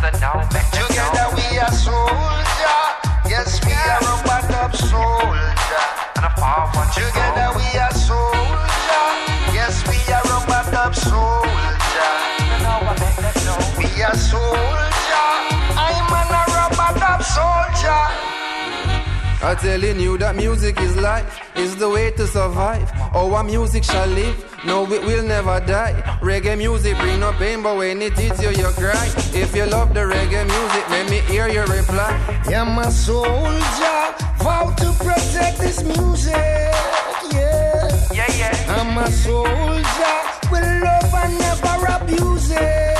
Together we are soldier, yes we are dub soldier. Together we are soldier, yes we are dub soldier. We are soldier, I'm a rubber dub soldier. I'm telling you that music is life, is the way to survive. Our music shall live, no, it will never die. Reggae music bring no pain, but when it hits you, you cry. If you love the reggae music, let me hear your reply. Yeah, my soldier, vow to protect this music. Yeah, Yeah, yeah. I'm a soldier, will love and never abuse it.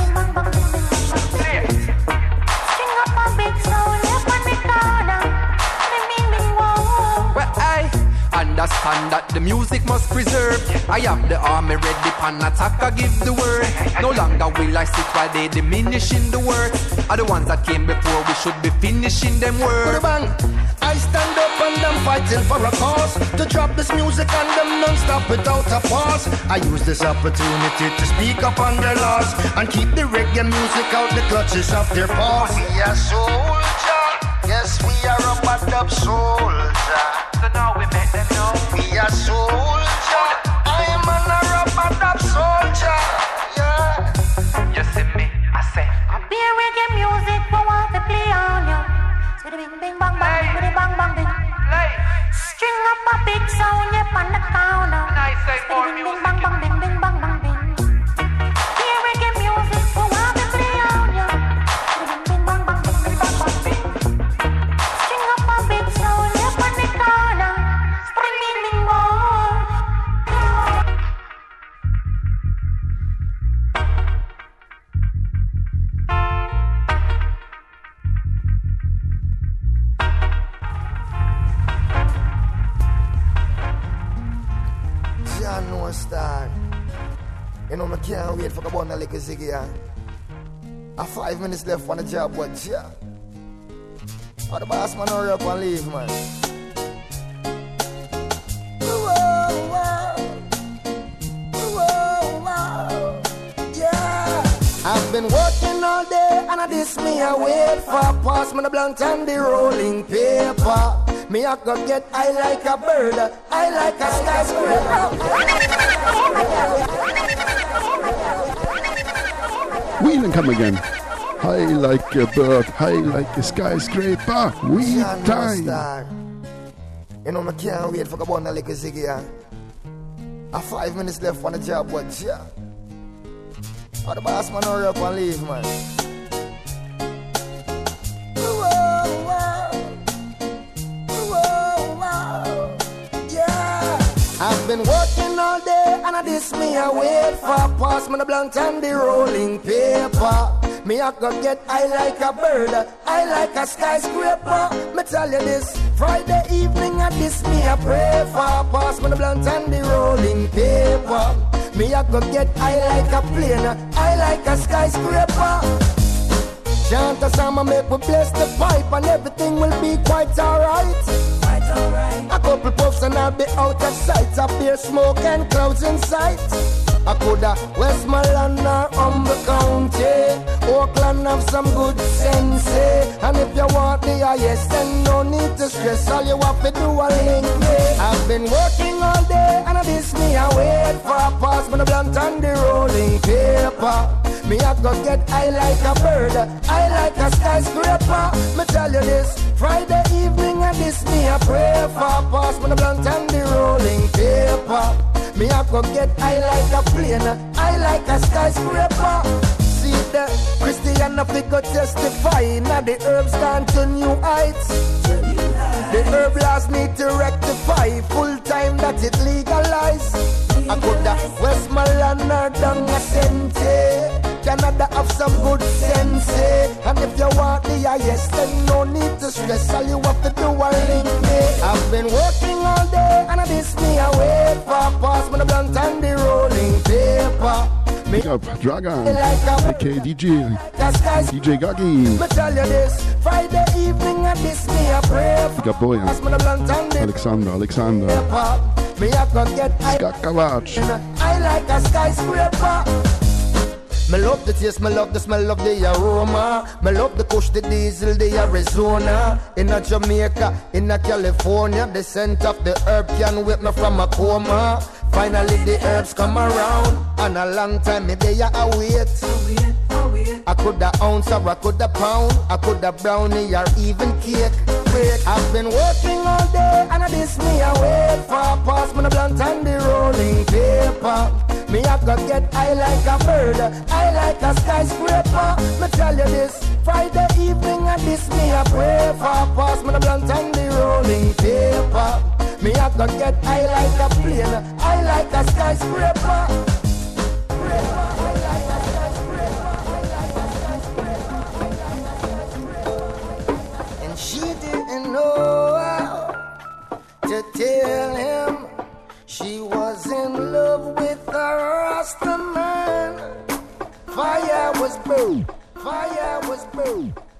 understand that the music must preserve. I have the army ready pan attack, I give the word. No longer will I sit while they diminishing the words. Are the ones that came before, we should be finishing them Put a words. bang. I stand up and I'm fighting for a cause To drop this music and them non-stop without a pause I use this opportunity to speak up on their laws And keep the reggae music out the clutches of their paws We are soldier, yes we are rubber dub soldier. So now we make them know. We are soldier, I'm a rubber dub soldier. Yeah. You see me, I say. I'm being music, no one to play on you. String up a big sound, yep, on the corner. I say more music. Yeah. A five minutes left on the job, but yeah. Oh, the boss man hurry up and leave, man. I've been working all day and I this me I wait for a pass me the blunt and the rolling paper. Me I go get I like a bird, I like a skyscraper. [laughs] Wheel and come again. High like a bird, high like a skyscraper. We time. You know, I can't wait for the bun a little ziggy. A five minutes left on the job, but yeah. Oh, the boss man hurry up and leave, man. Whoa, whoa. Whoa. Yeah. I've been and I this me I wait for pass me the blunt and the rolling paper. Me I go get I like a bird, I like a skyscraper. Me tell you this, Friday evening I this me I pray for pass me the blunt and the rolling paper. Me I go get I like a plane, I like a skyscraper. Chant a song make we bless the pipe and everything will be quite alright. A couple puffs and I'll be out of sight. A beer smoke and clouds in sight. I coulda Westmoreland or Humboldt County. Oakland have some good sense. eh? And if you want the highest, then no need to stress. All you have to do a link me. I've been working all day and I this me I wait for a pass me I blunt and the rolling paper. Me I go get I like a bird, I like a skyscraper. Me tell you this, Friday evening and this me I pray for pass me the blunt and the rolling paper. Me I go get I like a plane, I like a skyscraper. See the Christian of go testify, now the herbs gone to new heights. The herb laws need to rectify full time that it legalize. I coulda Westmoreland or down a Sente. Canada have some good sense. eh? And if you want the highest, then no need to stress. All you have to do is link me. I've been working all day and I this me wait for pass me the blunt and the rolling paper. Big up Dragon, aka DJ, DJ Gaggy. Me tell you this, Friday evening and this me a pray for Big up Boyan, pass me the blunt and the Alexander, Alexander, paper. Me a go get I I like a skyscraper. Me love the taste, me love the smell of the aroma. Me love the kush, the diesel, the Arizona. In a Jamaica, in a California, the scent of the herb can wake me from a coma. Finally the herbs come around, and a long time me they a wait. I could a ounce or I could a pound, I could a brownie or even cake. Wait, I've been working all day and I this me I wait for pass me the blunt and the rolling paper. I go get I like a bird, I like a skyscraper. Me tell you this, Friday evening and this me I pray for pass me the blunt and the rolling paper. Me I go get I like a plane, I like a skyscraper. And she didn't know was fire was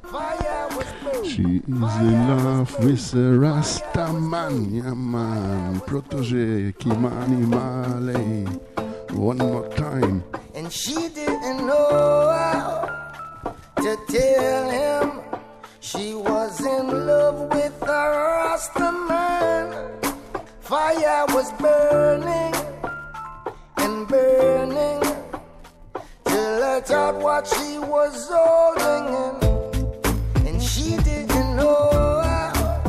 fire was. She is in love with a Rasta man, yeah man. Protoje, Kymani Marley. One more time. And she didn't know how to tell him she was in love with a Rasta man. Fire was burning and burning I thought what she was holding in. And she didn't know how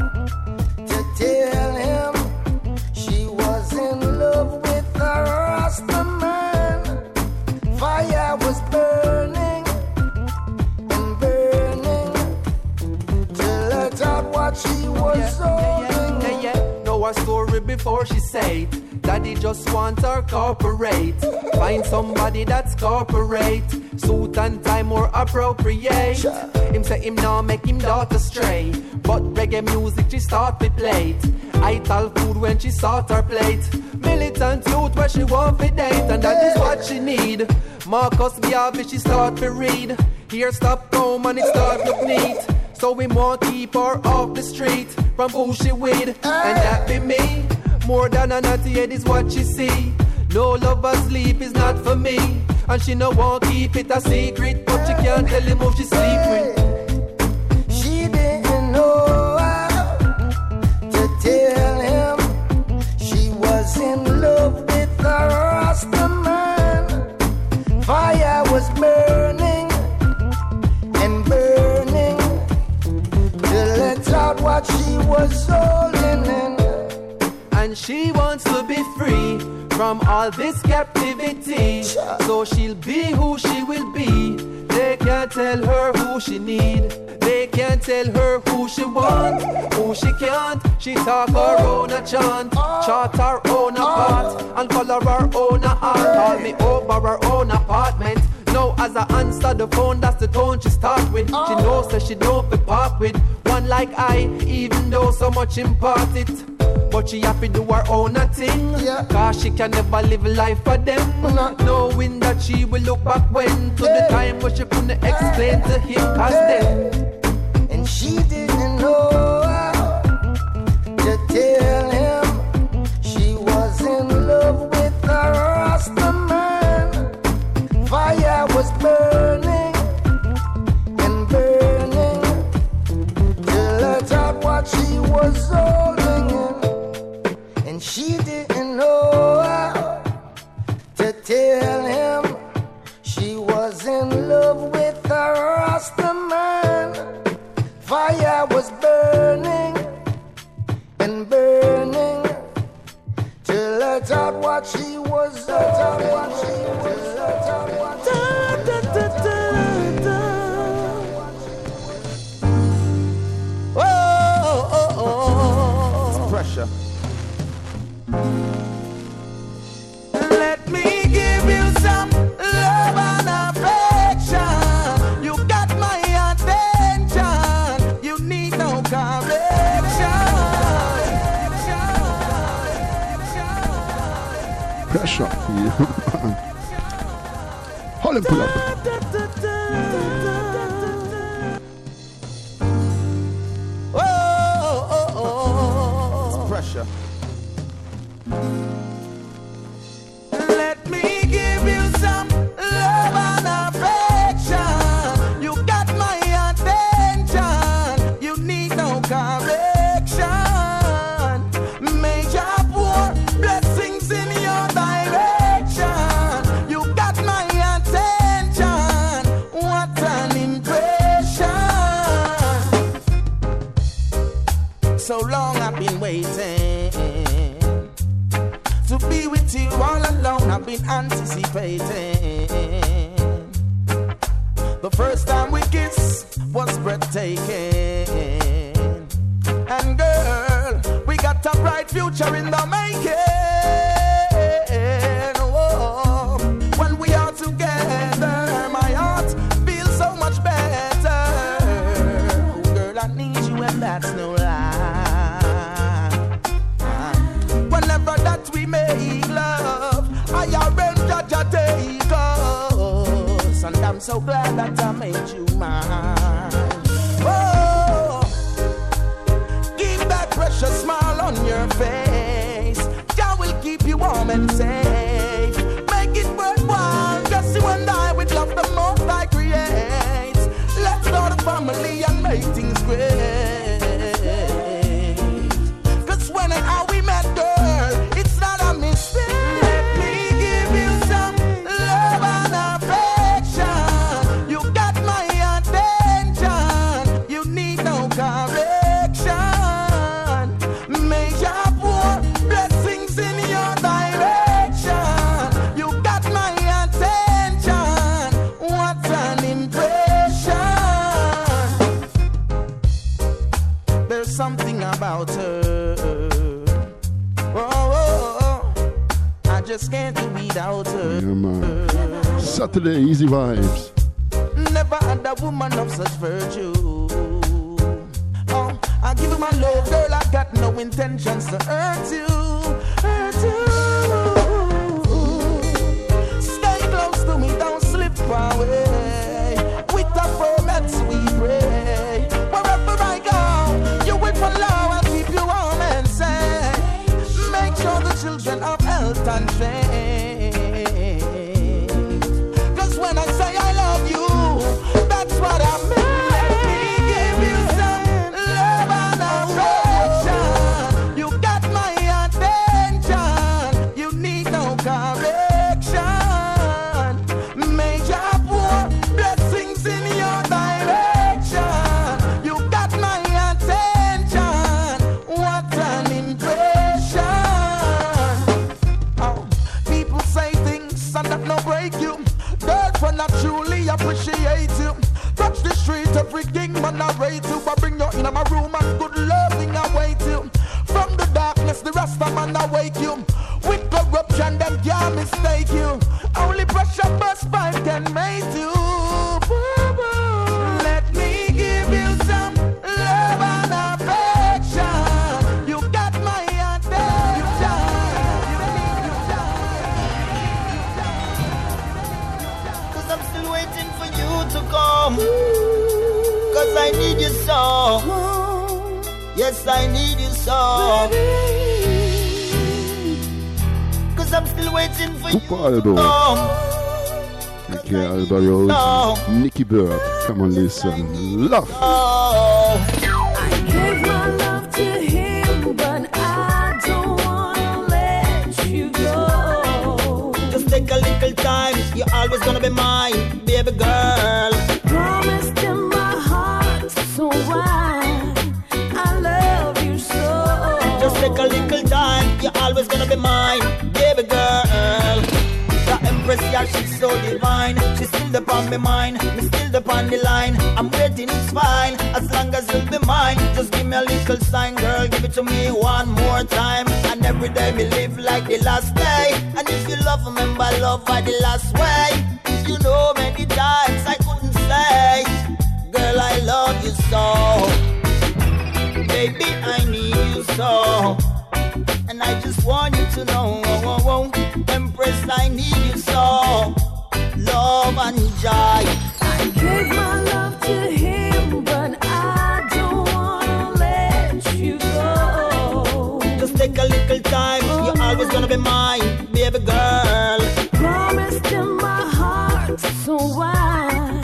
to tell him she was in love with a Rasta man. Fire was burning and burning till I thought what she was holding yeah, yeah. Know her story before she say it. Daddy just want her corporate. Find somebody that's corporate. Suit and tie more appropriate. Him say him now make him daughter stray. But reggae music she start to play. I tell food when she start her plate. Militant youth where she want to date, and that is what she need. Marcus Garvey she start to read. Here stop home and it start look neat. So we want keep her off the street from who she with, and that be me. More than a naughty head is what she see. No lover sleep is not for me, and she no want keep it a secret, but she can't tell him who she sleep. She didn't know how to tell him she was in love with a Rasta man. Fire was burning and burning to let out what she was holding in. And she wants to be free from all this captivity. So she'll be who she will be. They can't tell her who she need. They can't tell her who she want, who she can't. She talk her own a chant, chart her own a part, and color her own a art. Call me over her own apartment. Now as I answer the phone, that's the tone she start with. She knows that she don't be part with one like I, even though so much impart it. But she have to do her own a thing. Cause she can never live a life for them. Knowing that she will look back when to the time where she couldn't explain to him cause then. And she didn't know how to tell him she was in love with a Rasta man. Fire was burning and burning to let out what she was holding tell him she was in love with a Rasta man. Fire was burning and burning to let out what she was let out what she that you. Girlfriend, I truly appreciate you. Touch the street, everything man I rate you. I bring you in my room and good loving I wait you. From the darkness, the rasta man I wake you. With corruption, them can't mistake you. Only pressure bus pipe can make you. Yes, I need you so. Cause I'm still waiting for you Super Albo. to come. Okay, Alborosie. Nicky Bird. Come on, listen. Love. Oh. Upon my mind, me still upon the line. I'm waiting, it's fine, as long as you'll be mine. Just give me a little sign, girl, give it to me one more time. And every day me live like the last day. And if you love, remember love by the last way. You know many times I couldn't say, girl, I love you so. Baby, I need you so. And I just want you to know, oh, oh, oh, Empress, I need you so. And joy. I gave my love to him, but I don't wanna let you go. Just take a little time, you're always gonna be mine, baby girl. Promised in my heart, so why?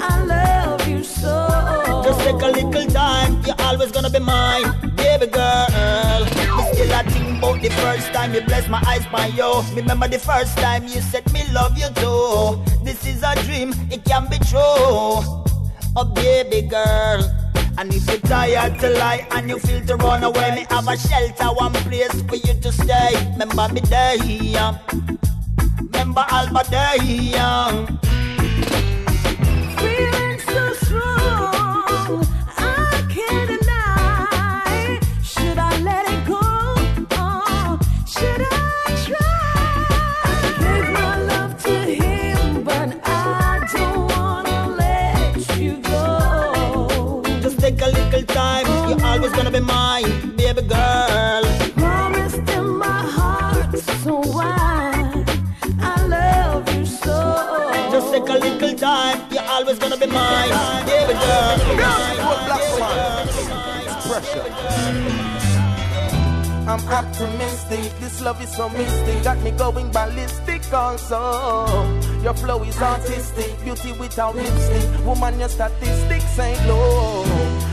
I love you so. Just take a little time, you're always gonna be mine, baby girl. Me still I think about the first time you blessed my eyes by you. Remember the first time you said me love you too. This is a dream, it can be true. Oh baby girl. And if you're tired to lie and you feel to run away, me have a shelter, one place for you to stay. Remember me day. Remember Alba day, gonna be mine, baby girl. I'm optimistic, this love is so mystic, got me going ballistic also. Your flow is artistic, beauty without lipstick. Woman, your statistics ain't low.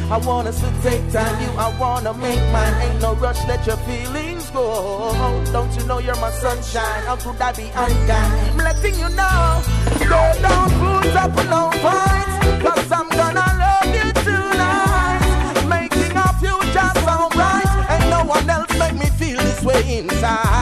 I want us to take time, you, I wanna make mine. Ain't no rush, let your feelings go. Don't you know you're my sunshine? How could I be unkind? I'm letting you know, don't up no I'm gonna love you tonight. Making our future so bright, and no one else make me feel this way inside.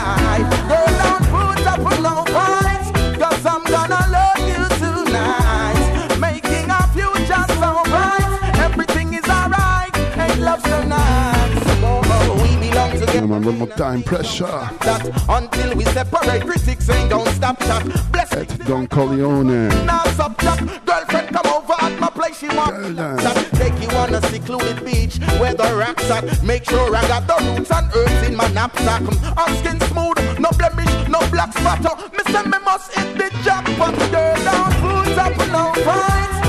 One more time, pressure. That until we separate, critics ain't don't stop that. Bless At Don Corleon. now stop that. Girlfriend come over at my place, she want that. Uh. Take you on a secluded beach where the rocks at. Make sure I got the roots and herbs in my knapsack. I'm skin smooth, no blemish, no black spot. Me say me must hit the jackpot. Girl, don't up no fights.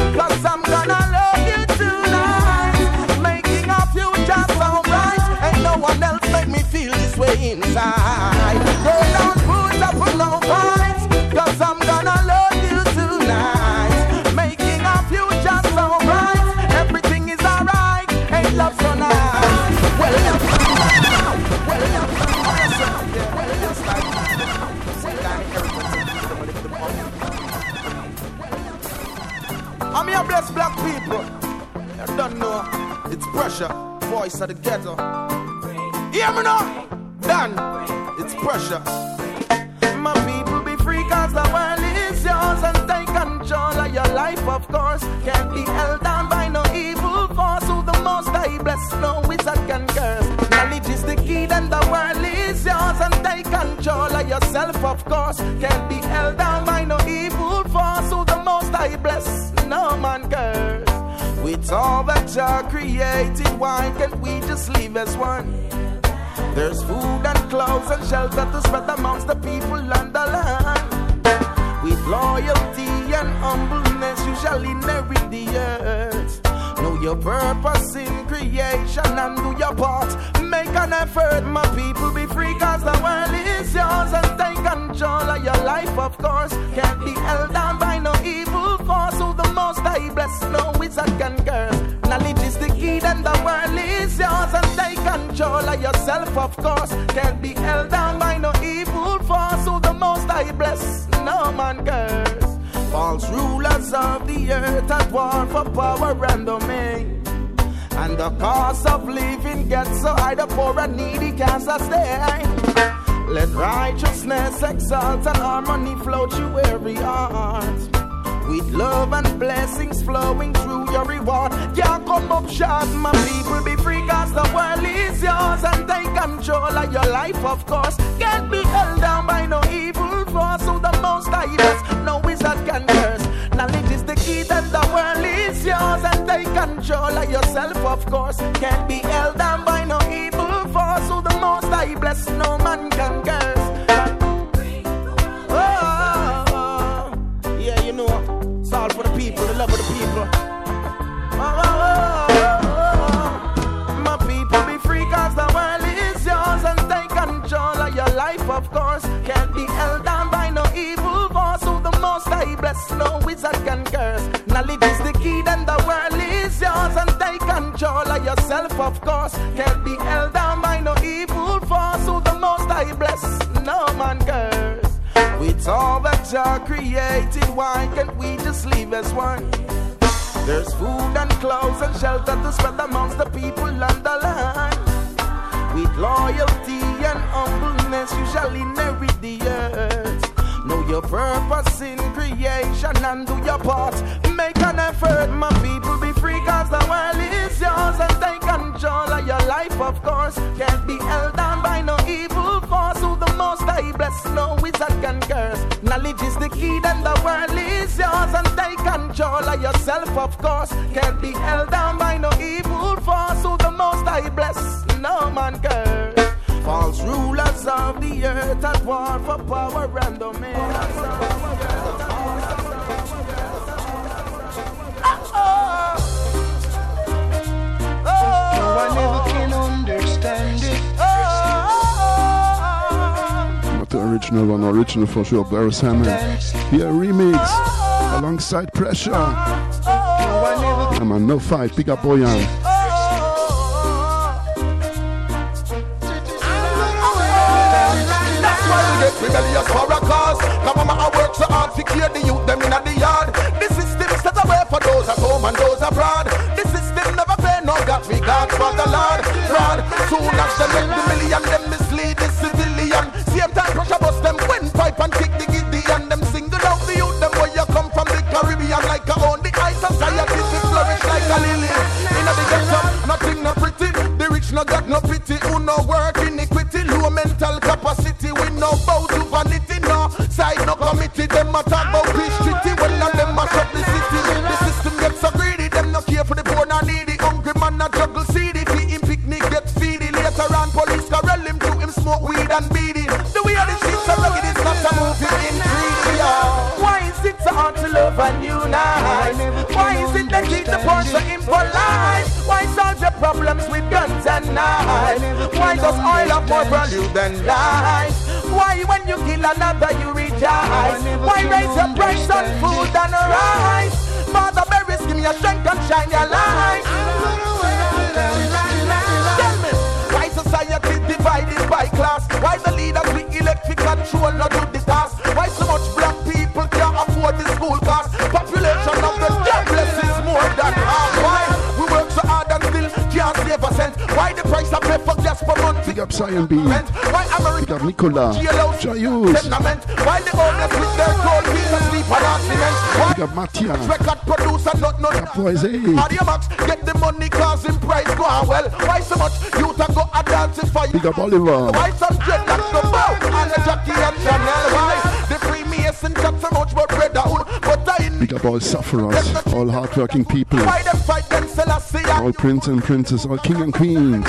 Up no I'm gonna love you tonight. Making our future so bright. Everything is alright. I'm here bless black people. You don't know. It's pressure. Voice of the ghetto. Hear me now. Done. It's pressure. My people be free cause the world is yours and take control of your life, of course. Can't be held down by no evil force. Who the most I bless, no wizard can curse. Knowledge is the key, then the world is yours and take control of yourself, of course. Can't be held down by no evil force. Who the most I bless, no man curse. With all that Jah created, why can't we just live as one? There's food and clothes and shelter to spread amongst the people and the land. With loyalty and humbleness, you shall inherit the earth. Know your purpose in creation and do your part. Make an effort, my people, be free, cause the world is yours. And take control of your life, of course. Can't be held down by no evil force. Who the most I bless, no wizard can curse. Knowledge is the key, then the world is yours. Control of yourself, of course. Can't be held down by no evil force. Who the most I bless, no man curse. False rulers of the earth at war for power and domain. And the cost of living gets so high, the poor and needy can't sustain. Let righteousness exalt and harmony flow through every heart. With love and blessings flowing through your reward. Can't come up short, my people be free, cause the world is yours. And take control of your life, of course. Can't be held down by no evil force. So the most I bless, no wizard can curse. Knowledge is the key, then the world is yours. And take control of yourself, of course. Can't be held down by no evil force. So the most I bless, no man can curse. No wizard can curse. Knowledge is the key, then the world is yours and take control of yourself, of course. Can't be held down by no evil force. Who the most I bless, no man curse. With all that Jah created, why can't we just live as one? There's food and clothes and shelter to spread amongst the people and the land. With loyalty and humbleness, you shall inherit the earth. Know your purpose in creation and do your part. Make an effort, my people, be free, cause the world is yours. And take control of your life, of course. Can't be held down by no evil force. Who the most I bless, no wizard can curse. Knowledge is the key, then the world is yours. And take control of yourself, of course. Can't be held down by no evil force. Who the most I bless, no man curse. False rulers of the earth at war for power and domain. No, I never can understand it. Not the original one, original for sure, Beres Hammond. Here, remix alongside Pressure. Yeah, man, no fight, big up Boyan. Get for a cause. Now mama I work so hard to clear the youth them in the yard. The system set away for those at home and those abroad. The system never pay no got regard for the Lord. Fraud. Soon as them make the million, them mislead the civilian. Same time pressure bust them windpipe and kick the Gideon. Them single out the youth, them where you come from the Caribbean like a own the high society to flourish like a lily. In the ghetto, nothing no pretty. The rich no got no pity, who no work capacity, we no bow to vanity, no side no committee, them a talk about peace treaty, well and them mash up the city. The system gets so greedy, them no care for the poor nor needy, hungry man a juggle seedy, feed him picnic get feedy, later on police corral him to him smoke weed and beady. The way of the streets are rugged, it's not a movie in 3D, yeah. Why is it so hard to love and unite? Why is it that keep the poor so impolite? Why solve your problems with guns and knives? Why does oil have more value than life? Why when you kill another you rejoice? Why raise your price on food and rice? Father berries, give me your strength and shine your light. Tell me, why society divided by class? Why the leaders with electric control not do the task? Why so much black people can't afford the school cost? Population of the jobless is more than half. Why we work so hard and still can't save a cent? Why the price of gas per month? Big up Cyan B. Why America Big up Nicola. Jayus. Why the homeless with their cold feet and sleep on cement? Big up Mattia. record producer not not Boys, hey. Audio Max get the money causing price go on well. Why so much youth a go a dancing for you? Big up Oliver. Why some dreadlocks go bow and the Jackie and Chanel? Why the Freemason chat so much about bread and but I Big up all sufferers, all hardworking people, why them fight them Selassie all prince and princess, all king and queens.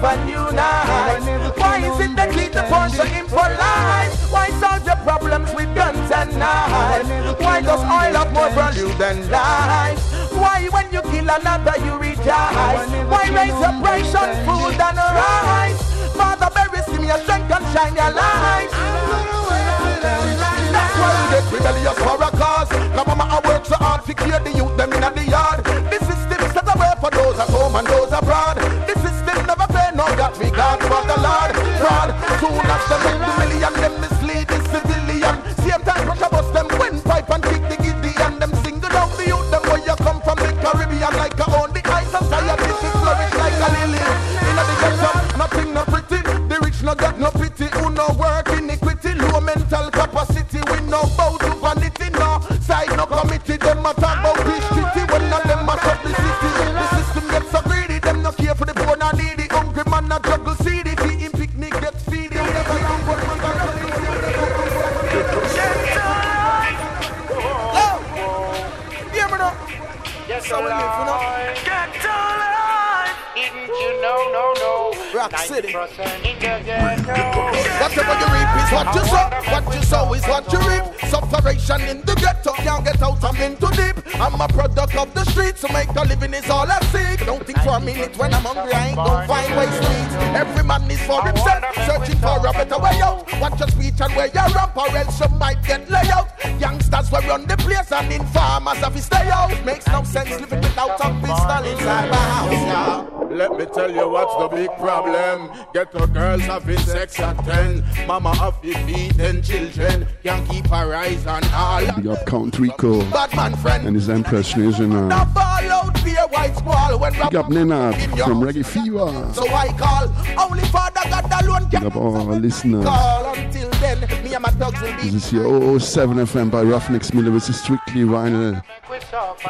Love and unite? Why is it that keep the so impolite? Why solve your problems with guns and knives? Why does oil have more value than life? Why when you kill another you rejoice? Why raise your price on food and rice? Father give me your strength and shine your light. That's why we get rebellious for a cause. Now mama I work so hard to clear the youth them in the yard. The system set away for those at home and those capacity. We no bow to vanity, no side no committee. Them a talk about peace treaty when none them mash up the city. The system gets so greedy, them no care for the poor nor needy. Hungry man a juggle seedy, feed him picnic get feedy. Never young but man got Yeah, man, no. Yes, So we live, you know. Get alive. Didn't you know, no, no. Rock City. 90% in the ghetto. Whatever you reap is what you sow. What you sow is what you reap. Sufferation in the ghetto, can't get out, I'm in too deep. I'm a product of the streets, so make a living is all I seek. Don't think for a minute when I'm hungry, I ain't gonna find ways to eat. Every man is for himself, searching for a better way out. Watch your speech and where you ramp, or else you might get laid out. Youngsters will run the place and informers have to stay out. Makes no sense living without a pistol inside my house. Yeah. Let me tell you what's the big problem. Ghetto girls having sex at 10. Mama have to feed 10 children. Can't keep her eyes on all. Big up Count Rico Bad man friend. and his Empress Nation. Now ball out fear white squall when big up Nenad from Reggae Fever. So I call only Father God alone Big can up all our listeners. call. Until then, me and my dogs will be This is your 007 FM by Ruffneck Smille. This is strictly vinyl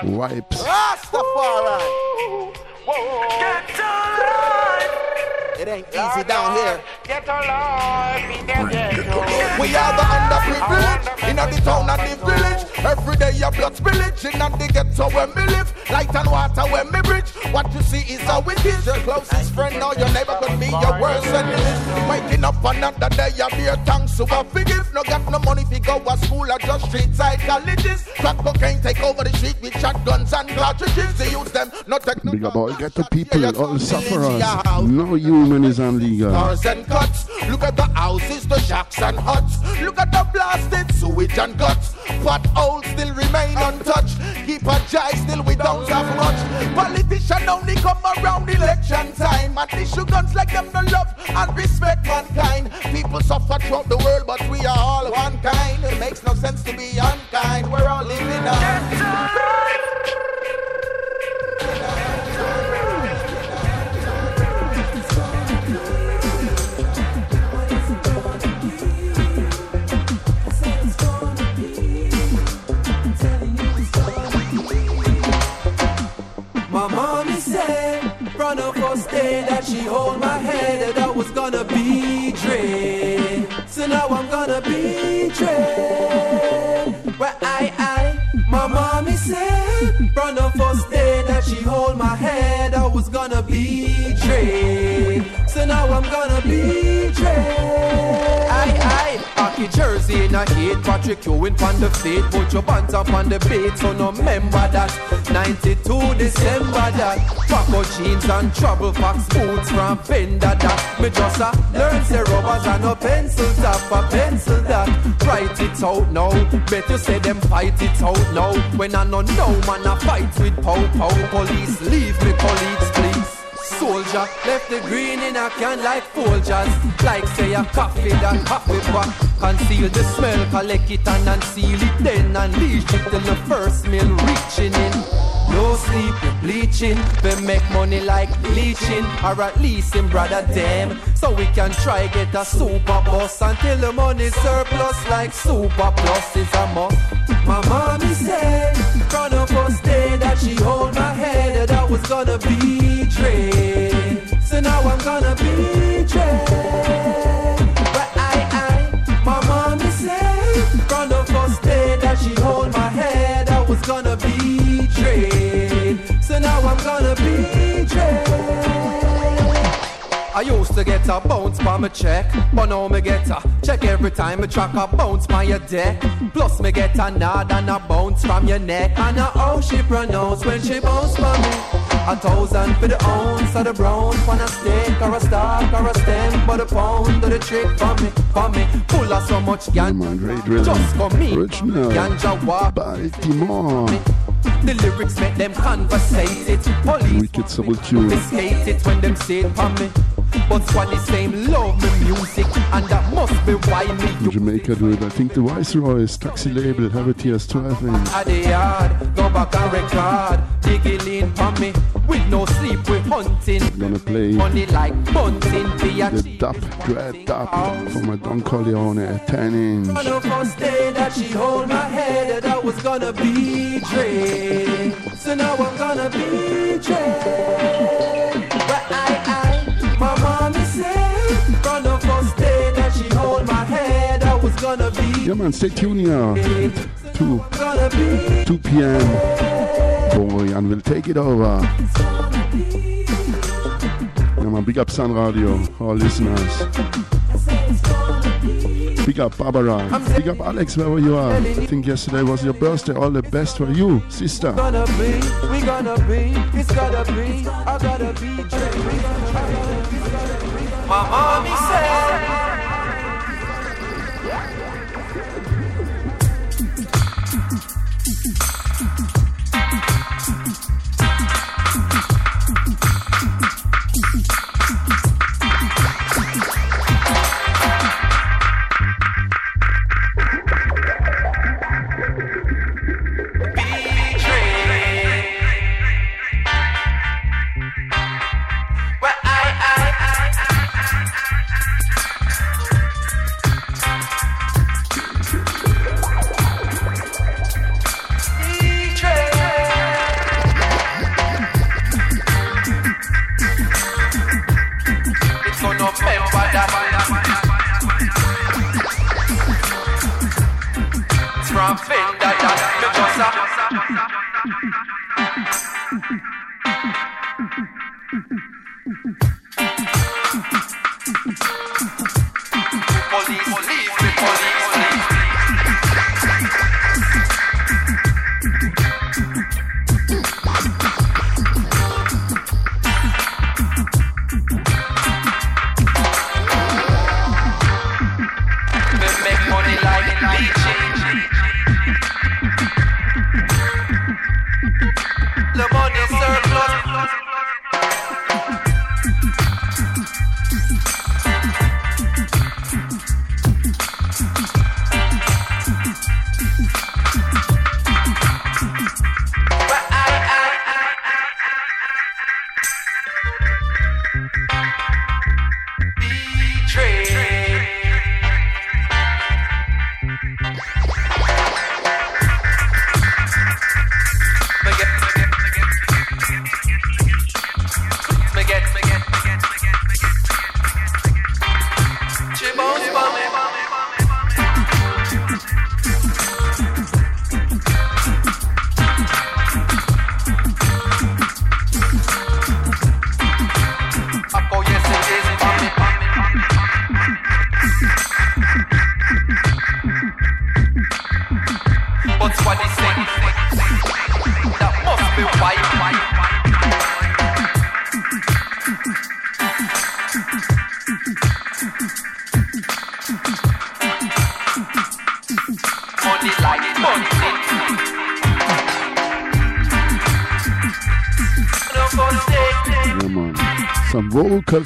wipes. Rastafari. Get alive. It ain't easy down here. Get alive in the ghetto. We are the underprivileged in the town and the village. Every day your blood spillage in the ghetto where me live. Light and water where me bridge. What you see is how it is. Your closest friend or your neighbor could be your worst enemy. Waking up another day, you bear thanks to a forgive. No got no money to go to school or just street side colleges. Crack cocaine take over the street with shotguns and cartridges. They use them, not take no Big up all ghetto people, all sufferers. No human is illegal. Cuts. Look at the houses, the shacks and huts. Look at the blasted sewage and guts. Potholes still remain untouched. Keep a jai still we don't have much. Politicians only come around election time and issue guns like them no love and respect mankind. People suffer throughout the world, but we are all one kind. It makes no sense to be unkind. We're all living on. First day that she hold my hand that I was gonna be Dre. So now I'm gonna be Dre. Where I, I, my mommy said from the first day that she hold my hand I was gonna be Dre. So now I'm gonna be Dre. Jersey in a heat, Patrick Ewing on the feet, put your pants up on the beat, so no remember that. 92 December that. Paco jeans and trouble fox boots from Fender that. Me just a learn say rubbers and no pencil top, a pencil that. Write it out now, better say them fight it out now. When I no know no man I fight with pow pow police, leave me colleagues please. Soldier left the green in a can like Folgers. Like say a coffee that coffee back Conceal the smell, collect it and unseal it Then. Unleash it till the first meal reaching in. No sleep, we bleaching. We make money like bleaching, Or at least in brother them. So we can try get a super bus Until the money surplus like super plus is a must. My mommy said From the first day that she hold my head. That I was gonna be I used to get a bounce by my check, but now me get a check every time me track a bounce by your deck. Plus me get a nod and a bounce from your neck, and a how she pronounce when she bounce for me. A thousand for the ounce of the brown, for a steak or a stalk or a stem, but a pound of the trick for me, for me. Full of so much Yeah, gan, man, great rhythm. just for me. Original. Ganja walk. Baltimore. The lyrics make them conversate it. Police Wicked Soul Tune. hate it when them say it for me. But squad the same love me music, and that must be why me In Jamaica do it. I think the Viceroy's taxi label have it here as 12 inch. at the yard. Go back and record, digging in for me. With no sleep, we hunting. I'm Gonna play Money like bunting, a the dub, dread dub from a Don Corleon at 10 inch. On the first day that she hold my head, that I was gonna be Dre. So now I'm gonna be Dre. Gonna be Yeah, man, stay tuned here. 2, gonna be 2 p.m. Boy, and we'll take it over. Yeah, man, big up Sun Radio, all listeners. Big up Barbara. Big up Alex, wherever you are. I think yesterday was your birthday. All the best for you, sister. gonna be, we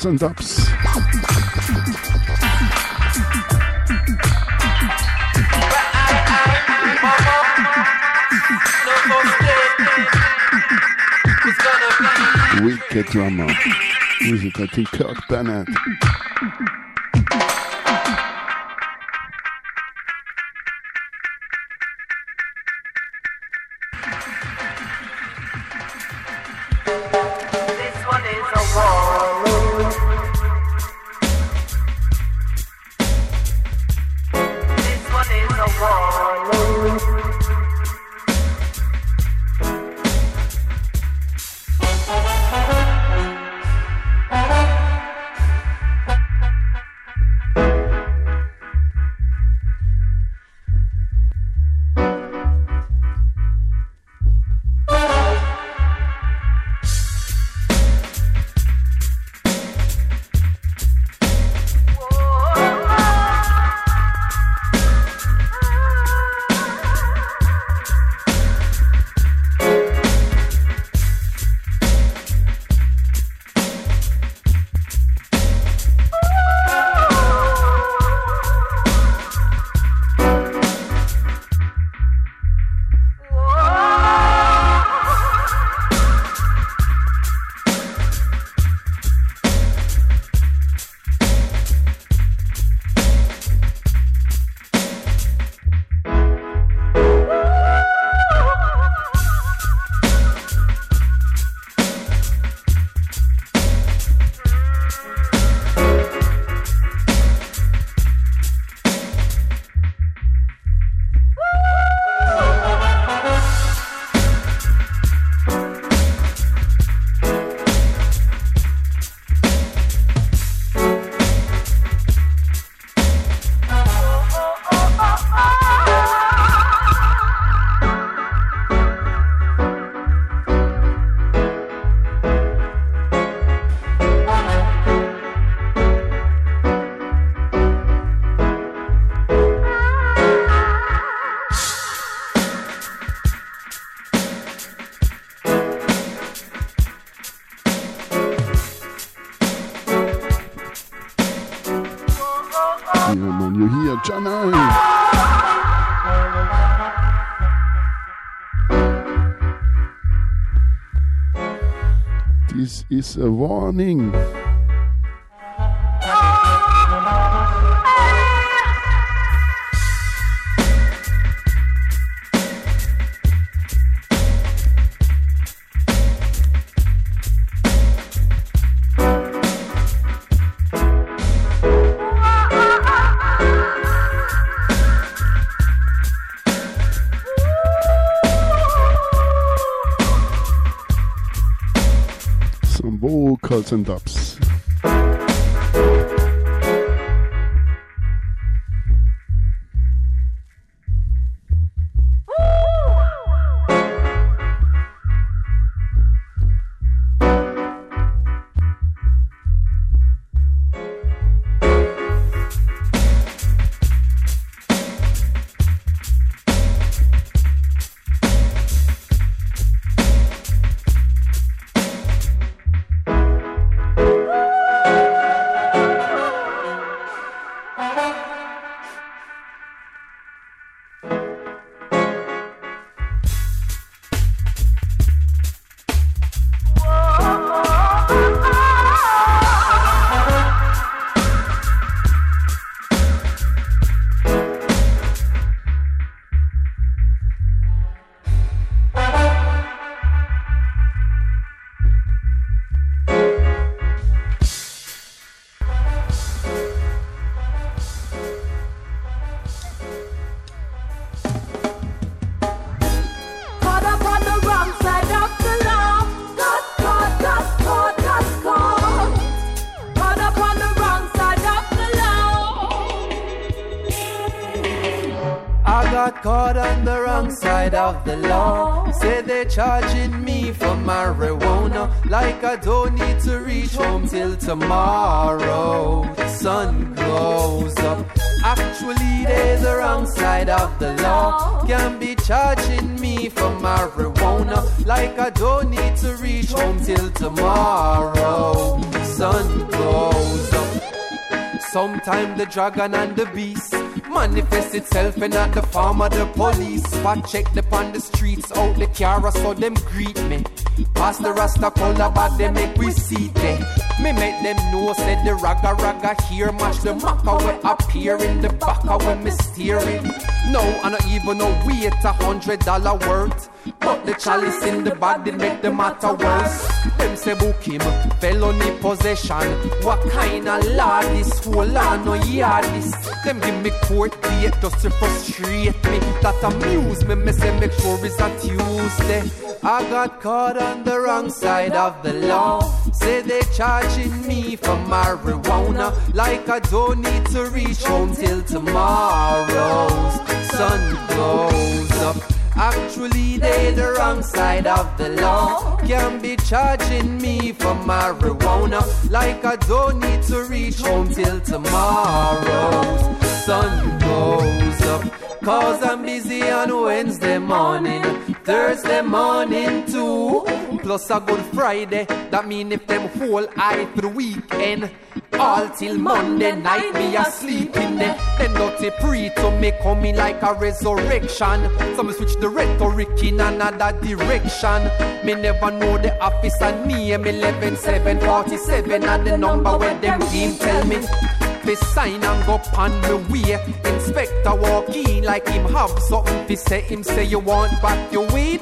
and ups. Wicked drummer. Music, I Kirk Bennett. is a warning. and ups. Dragon and the beast manifest itself in at the farm of the police. Spot check the on the streets, out the car, so them greet me. Pass the rasta color, but they make we see them. Me make them know, said the raga raga here, match the maka we appear in the back when me steering. No, I not even know we at a hundred dollar worth. But the chalice in the body make the matter worse. Them say book him, felony possession. What kind of law this whole on no yard this? Them give me court date just to frustrate me. That amuse me, me say make sure it's a Tuesday. I got caught on the wrong side of the law. Say they charging me for marijuana. Like I don't need to reach home till tomorrow's sun goes up. Actually, they the wrong side of the law. Can't be charging me for marijuana. Like I don't need to reach home till tomorrow's sun goes up. Cause I'm busy on Wednesday morning, Thursday morning too. Plus a good Friday, that mean if them whole eye the weekend. All till Monday night, me asleep in there. Then dirty pre to me coming like a resurrection. So me switch the rhetoric in another direction. Me never know the officer name 11747 and the number where them team tell me. Fi sign and go on the way. Inspector walk in like him have something to say. Him say you want back your weed.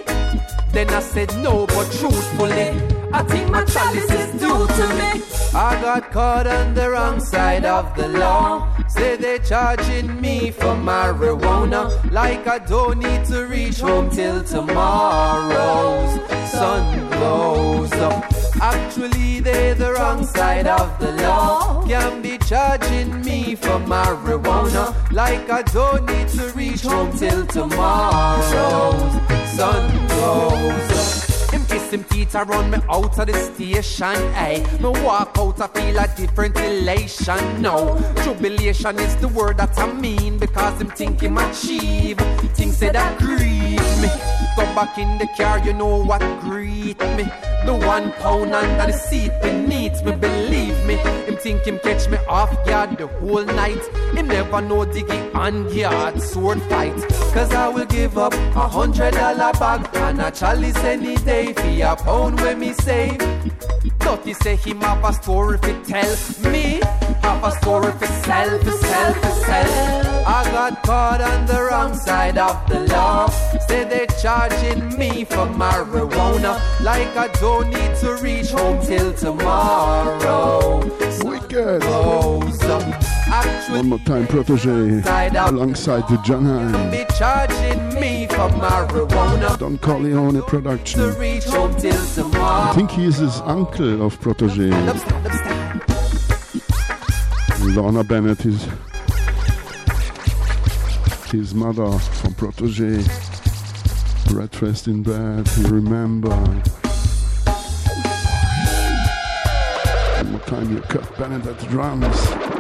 Then I said no, but truthfully, I think my chalice is due to me. I got caught on the wrong side of the law. Say they're charging me for marijuana. Like I don't need to reach home till tomorrow's sun goes up. Actually, they're the wrong side of the law. Can be charging me for marijuana. Like I don't need to reach home till tomorrow's sun goes up. Kiss him teeth around me out of the station, ay. Me walk out, I feel a different elation. No, jubilation is the word that I mean because him think him achieve. Things say that grieve me. Go back in the car, you know what greet me. The one pound under the seat beneath me, believe me. Think him catch me off guard the whole night. Him never know diggy on guard sword fight. Cause I will give up a hundred dollar bag and a chalice any day for a pound when me save. Dirty say him have a story fi tell me. Have a story fi sell, fi sell, fi sell. I got caught on the wrong side of the law. Say they charging me for marijuana. Like I don't need to reach home till tomorrow. Goes One more time, Protoje, alongside the John Hine. be charging me for marijuana. Don Corleon production. reach home till I think he is his uncle of Protoje. Lorna Bennett is his mother from Protoje. Breakfast in bed, you remember. Time, you Kirk Bennett at the drums.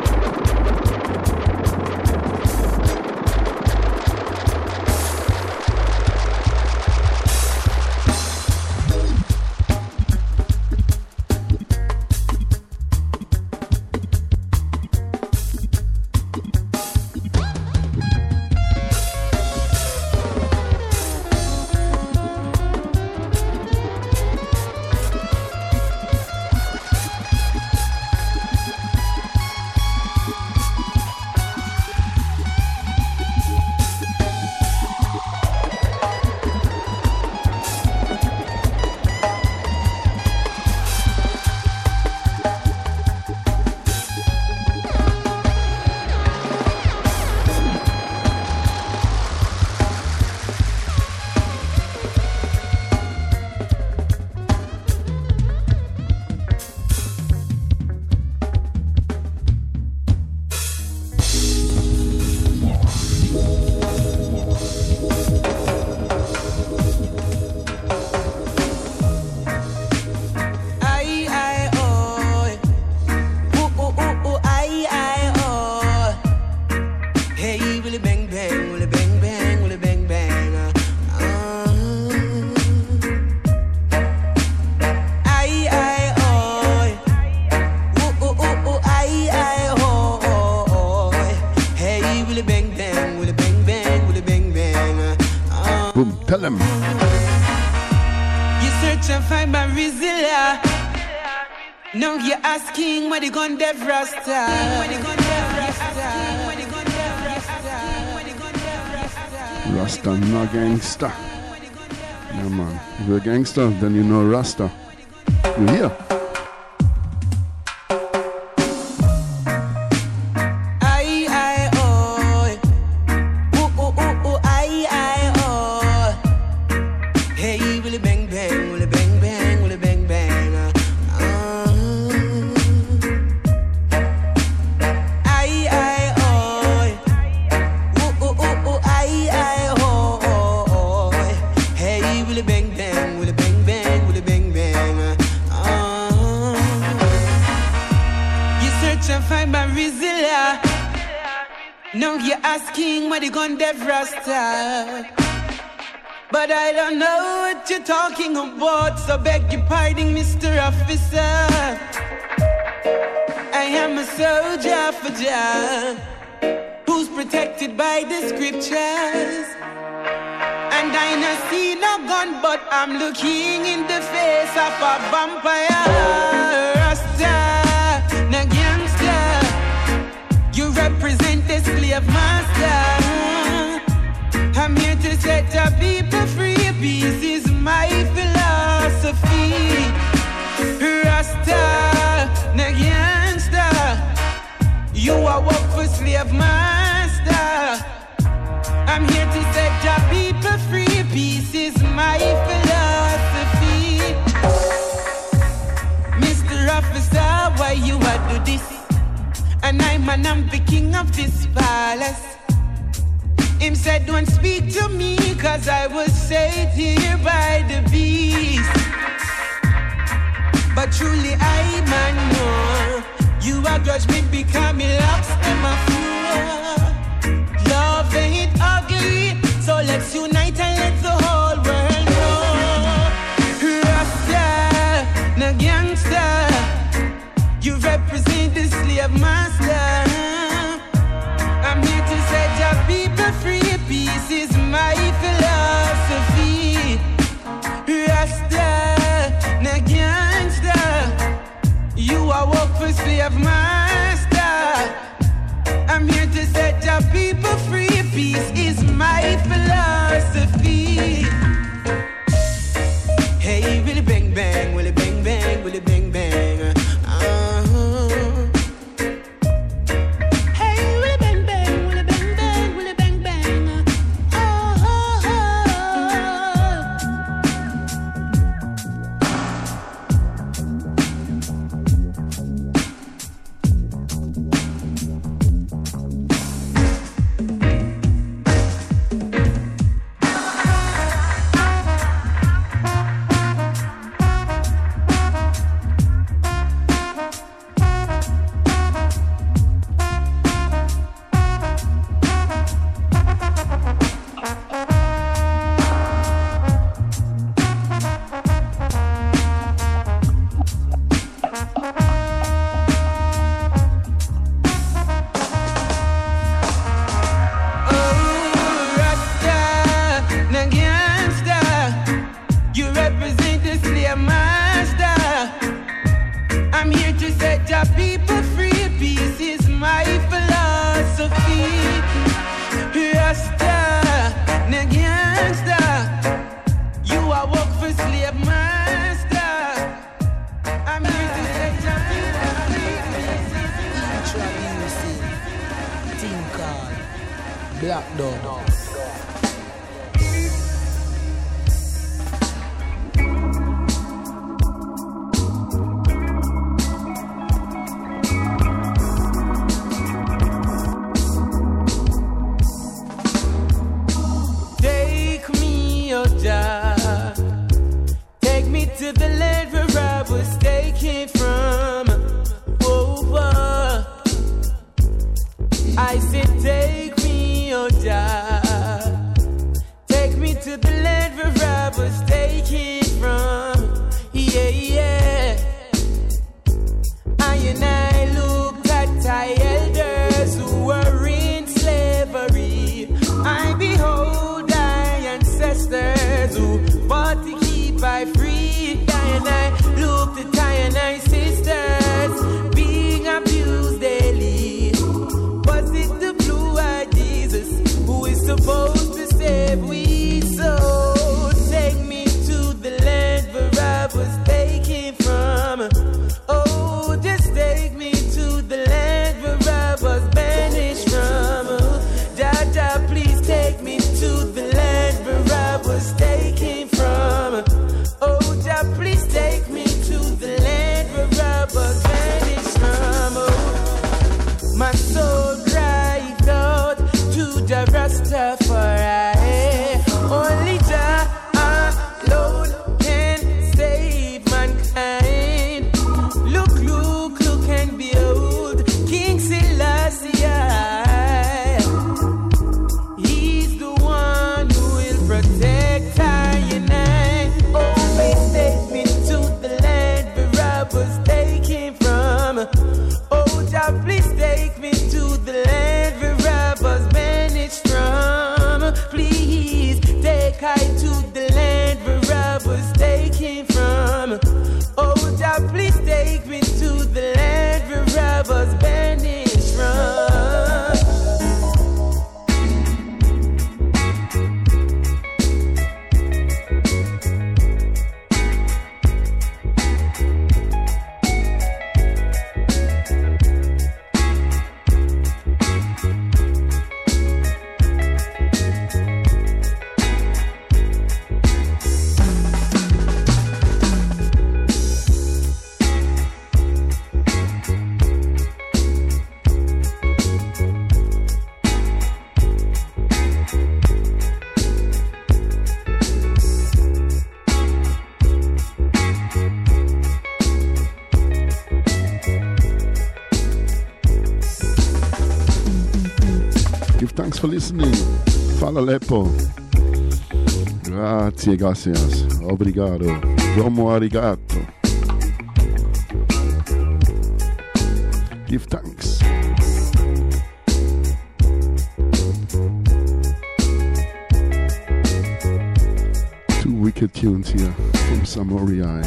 Yeah, man. If you're a gangster, then you know Rasta. You hear? You're talking about, so beg your pardon, Mr. Officer. I am a soldier for Jah, who's protected by the scriptures. And I no see no gun, but I'm looking in the face of a vampire. Rasta, no gangster. You represent the slave master. I'm here to set the people free. Peace is my philosophy. Rasta, no gangster. You are work for slave master. I'm here to set the people free. Peace is my philosophy. Mr. Officer, why you are do this? And I'm an I'm the king of this palace. Him said, Don't speak to me, cause I was saved here by the beast. But truly, I man know you are grudge me because me locks them a fool. Love ain't ugly, so let's unite and let the listening. Fala Lepo. Grazie, gracias. Obrigado. Domo arigato. Give thanks. Two wicked tunes here from Samory I.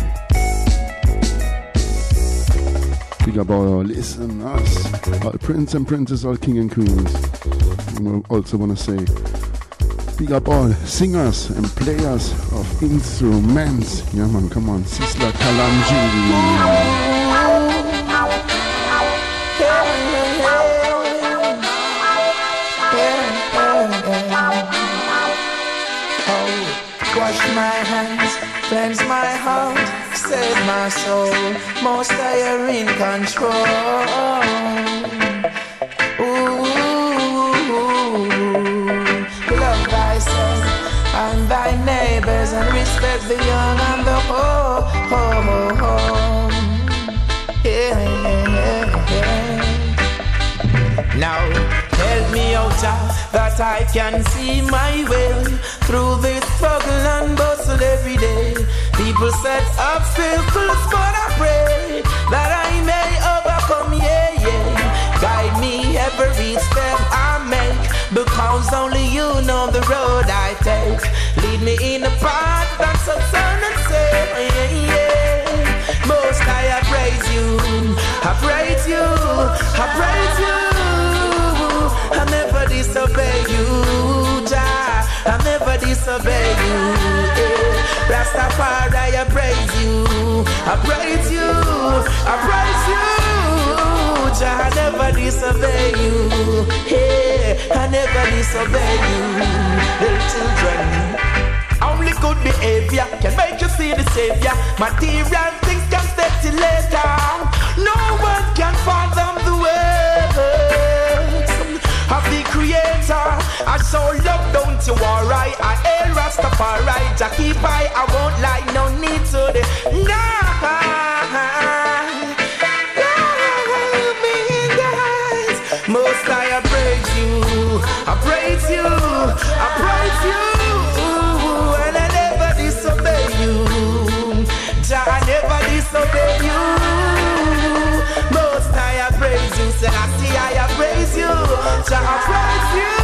Big up all listeners, all prince and princess, all king and queens. And I also want to say, big up all singers and players of instruments. Yeah, man, come on, Sizzla Kalonji. Wash my hands, cleanse my heart, save my soul. Most I are in control. The young and the old. Yeah, yeah, yeah. Now help me out that I can see my way through this struggle and bustle every day. People set up obstacles, but I pray that I may overcome. Yeah, yeah. Guide me every step I make, because only you know the road I take. Lead me in the path yeah, yeah. Most I, praise you, I praise you, I praise you. I never disobey you, Jah. I never disobey you. eh. Rastafari, I praise you, I praise you, I praise you. Jah, I never disobey you. Hey, I never disobey you, little children. Good behavior can make you see the savior. Material things can stay till later. No one can fathom the words of the creator. I show love, don't you worry. I hail Rastafari. Jah keep I, I won't lie. No need to the me. Most I praise you. I praise you. I praise you. I praise you.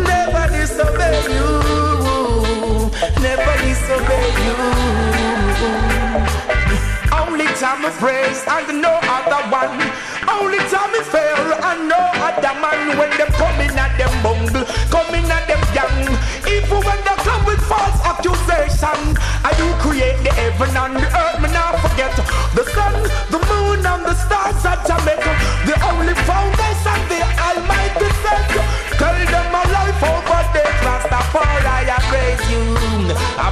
Never disobey you. Never disobey you. Only praise and no other one. Only time I fail and no other man. When them them bungle, them. Even when they come with false accusation, I do create the heaven and the earth. Me not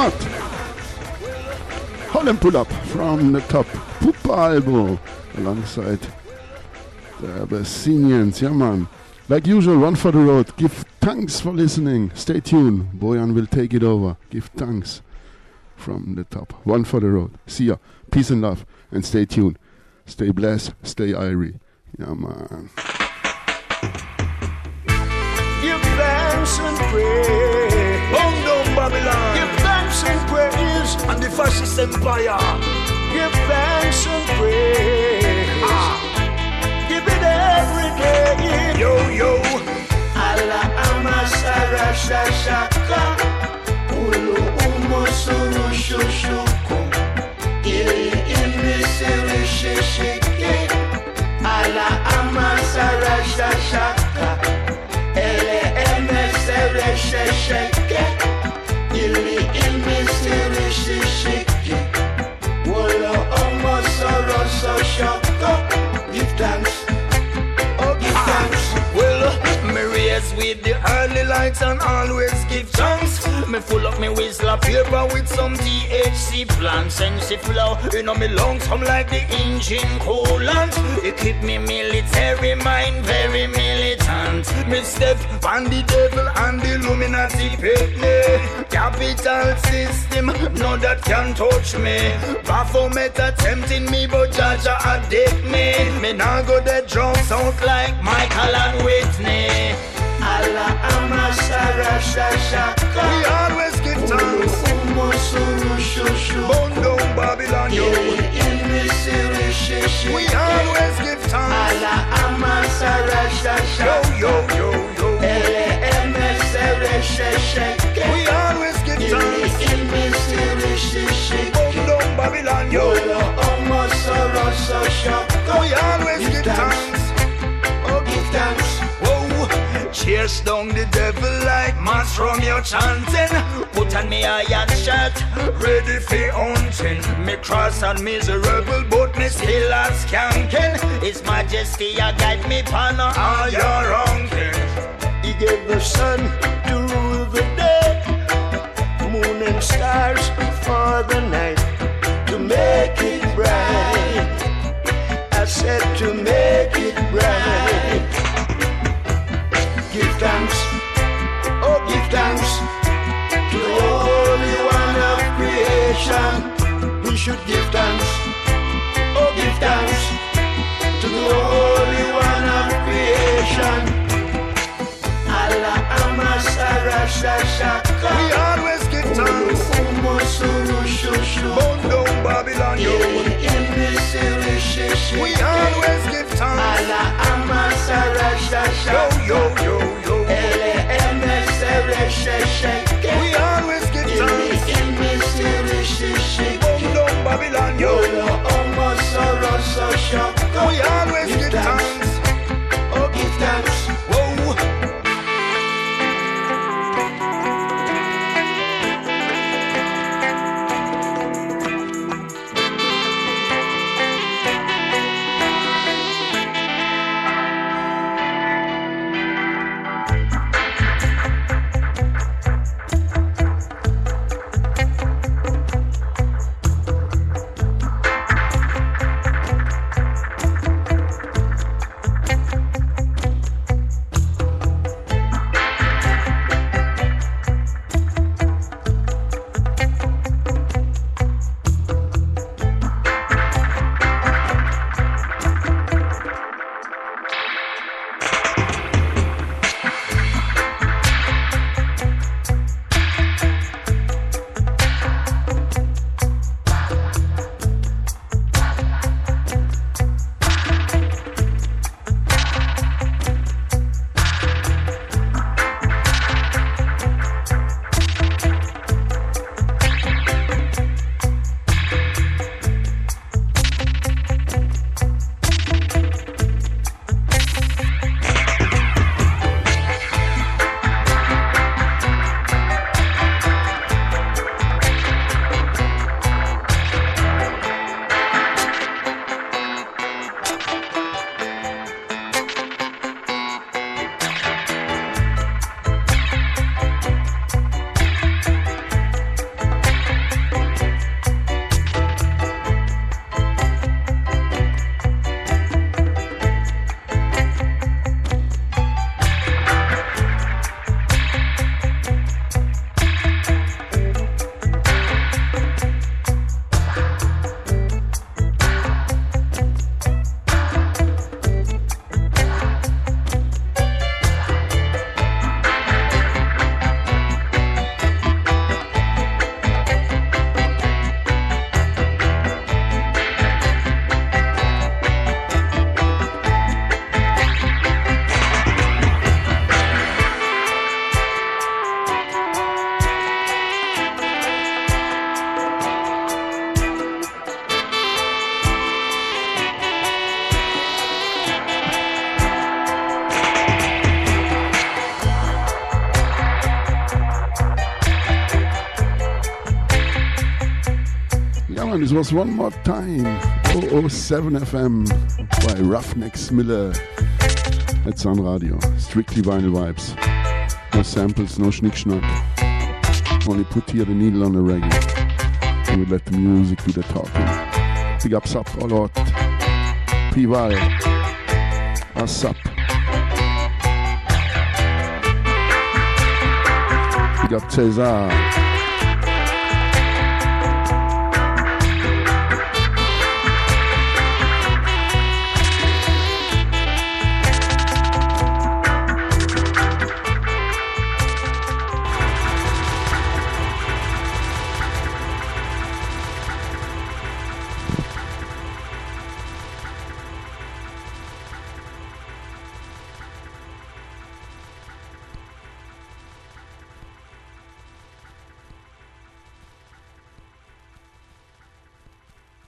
Matt. Holland pull up from the top. Pupa album alongside the Abyssinians. Yeah, man. Like usual, one for the road. Give thanks for listening. Stay tuned. Boyan will take it over. Give thanks from the top. One for the road. See ya. Peace and love. And stay tuned. Stay blessed. Stay irie. Yeah, man. And down Babylon. Thanks and praise. And the fascist empire. Give thanks and praise. Ah. Give it every day. Yo, yo. Allah amasara shashaka. Ulu umo suru shushuku. Ili imisiri shishike. Allah amasara shashaka. Ele emesere shesheke with the early lights and always give thanks. Me full up me whistle paper with some THC plants and she flow. You know me lungs hum like the engine coolant. It keep me military mind very militant. Me step on the devil and the Illuminati me. Capital system, no that can touch me. Baphomet attempting me, but Jaja addict me. Me now go the drums out like Michael and Whitney. Allah amasara shashaka We always give thanks. Umo suru shushu Burn down Babylon, yo. Ili imisiri shishike We always give thanks. Allah amasara shashaka Yo, yo, yo, yo. Ele emesere shesheke We always give thanks. imisiri down Babylon, yo. Wolo omo soro so shoko We always give thanks. Chase down the devil like mass from your chanting. Put on me iron shirt, ready for hunting. Me cross and miserable, but me still a skanking. His Majesty a guide me pan all your wronging. He gave the sun to rule the day, moon and stars for the night to make it bright. I said to make it bright. Give thanks, oh give thanks to the Holy One of creation. We should give thanks, oh give thanks to the Holy One of creation. Allah amasara shashaka. We always give thanks. Umo suru shushu. Burn down Babylon, yo. Ili imisiri shishi. We always give thanks. Allah amasara shashaka. Yo, yo, yo, Babylon, yo. This was one more time. 007 FM by Ruffneck Smille at Sun radio. Strictly vinyl vibes. No samples, no schnick schnack. Only put here the needle on the reggae. And we let the music do the talking. Big ups up, all out. P-Val. What's up? Big up Cesar.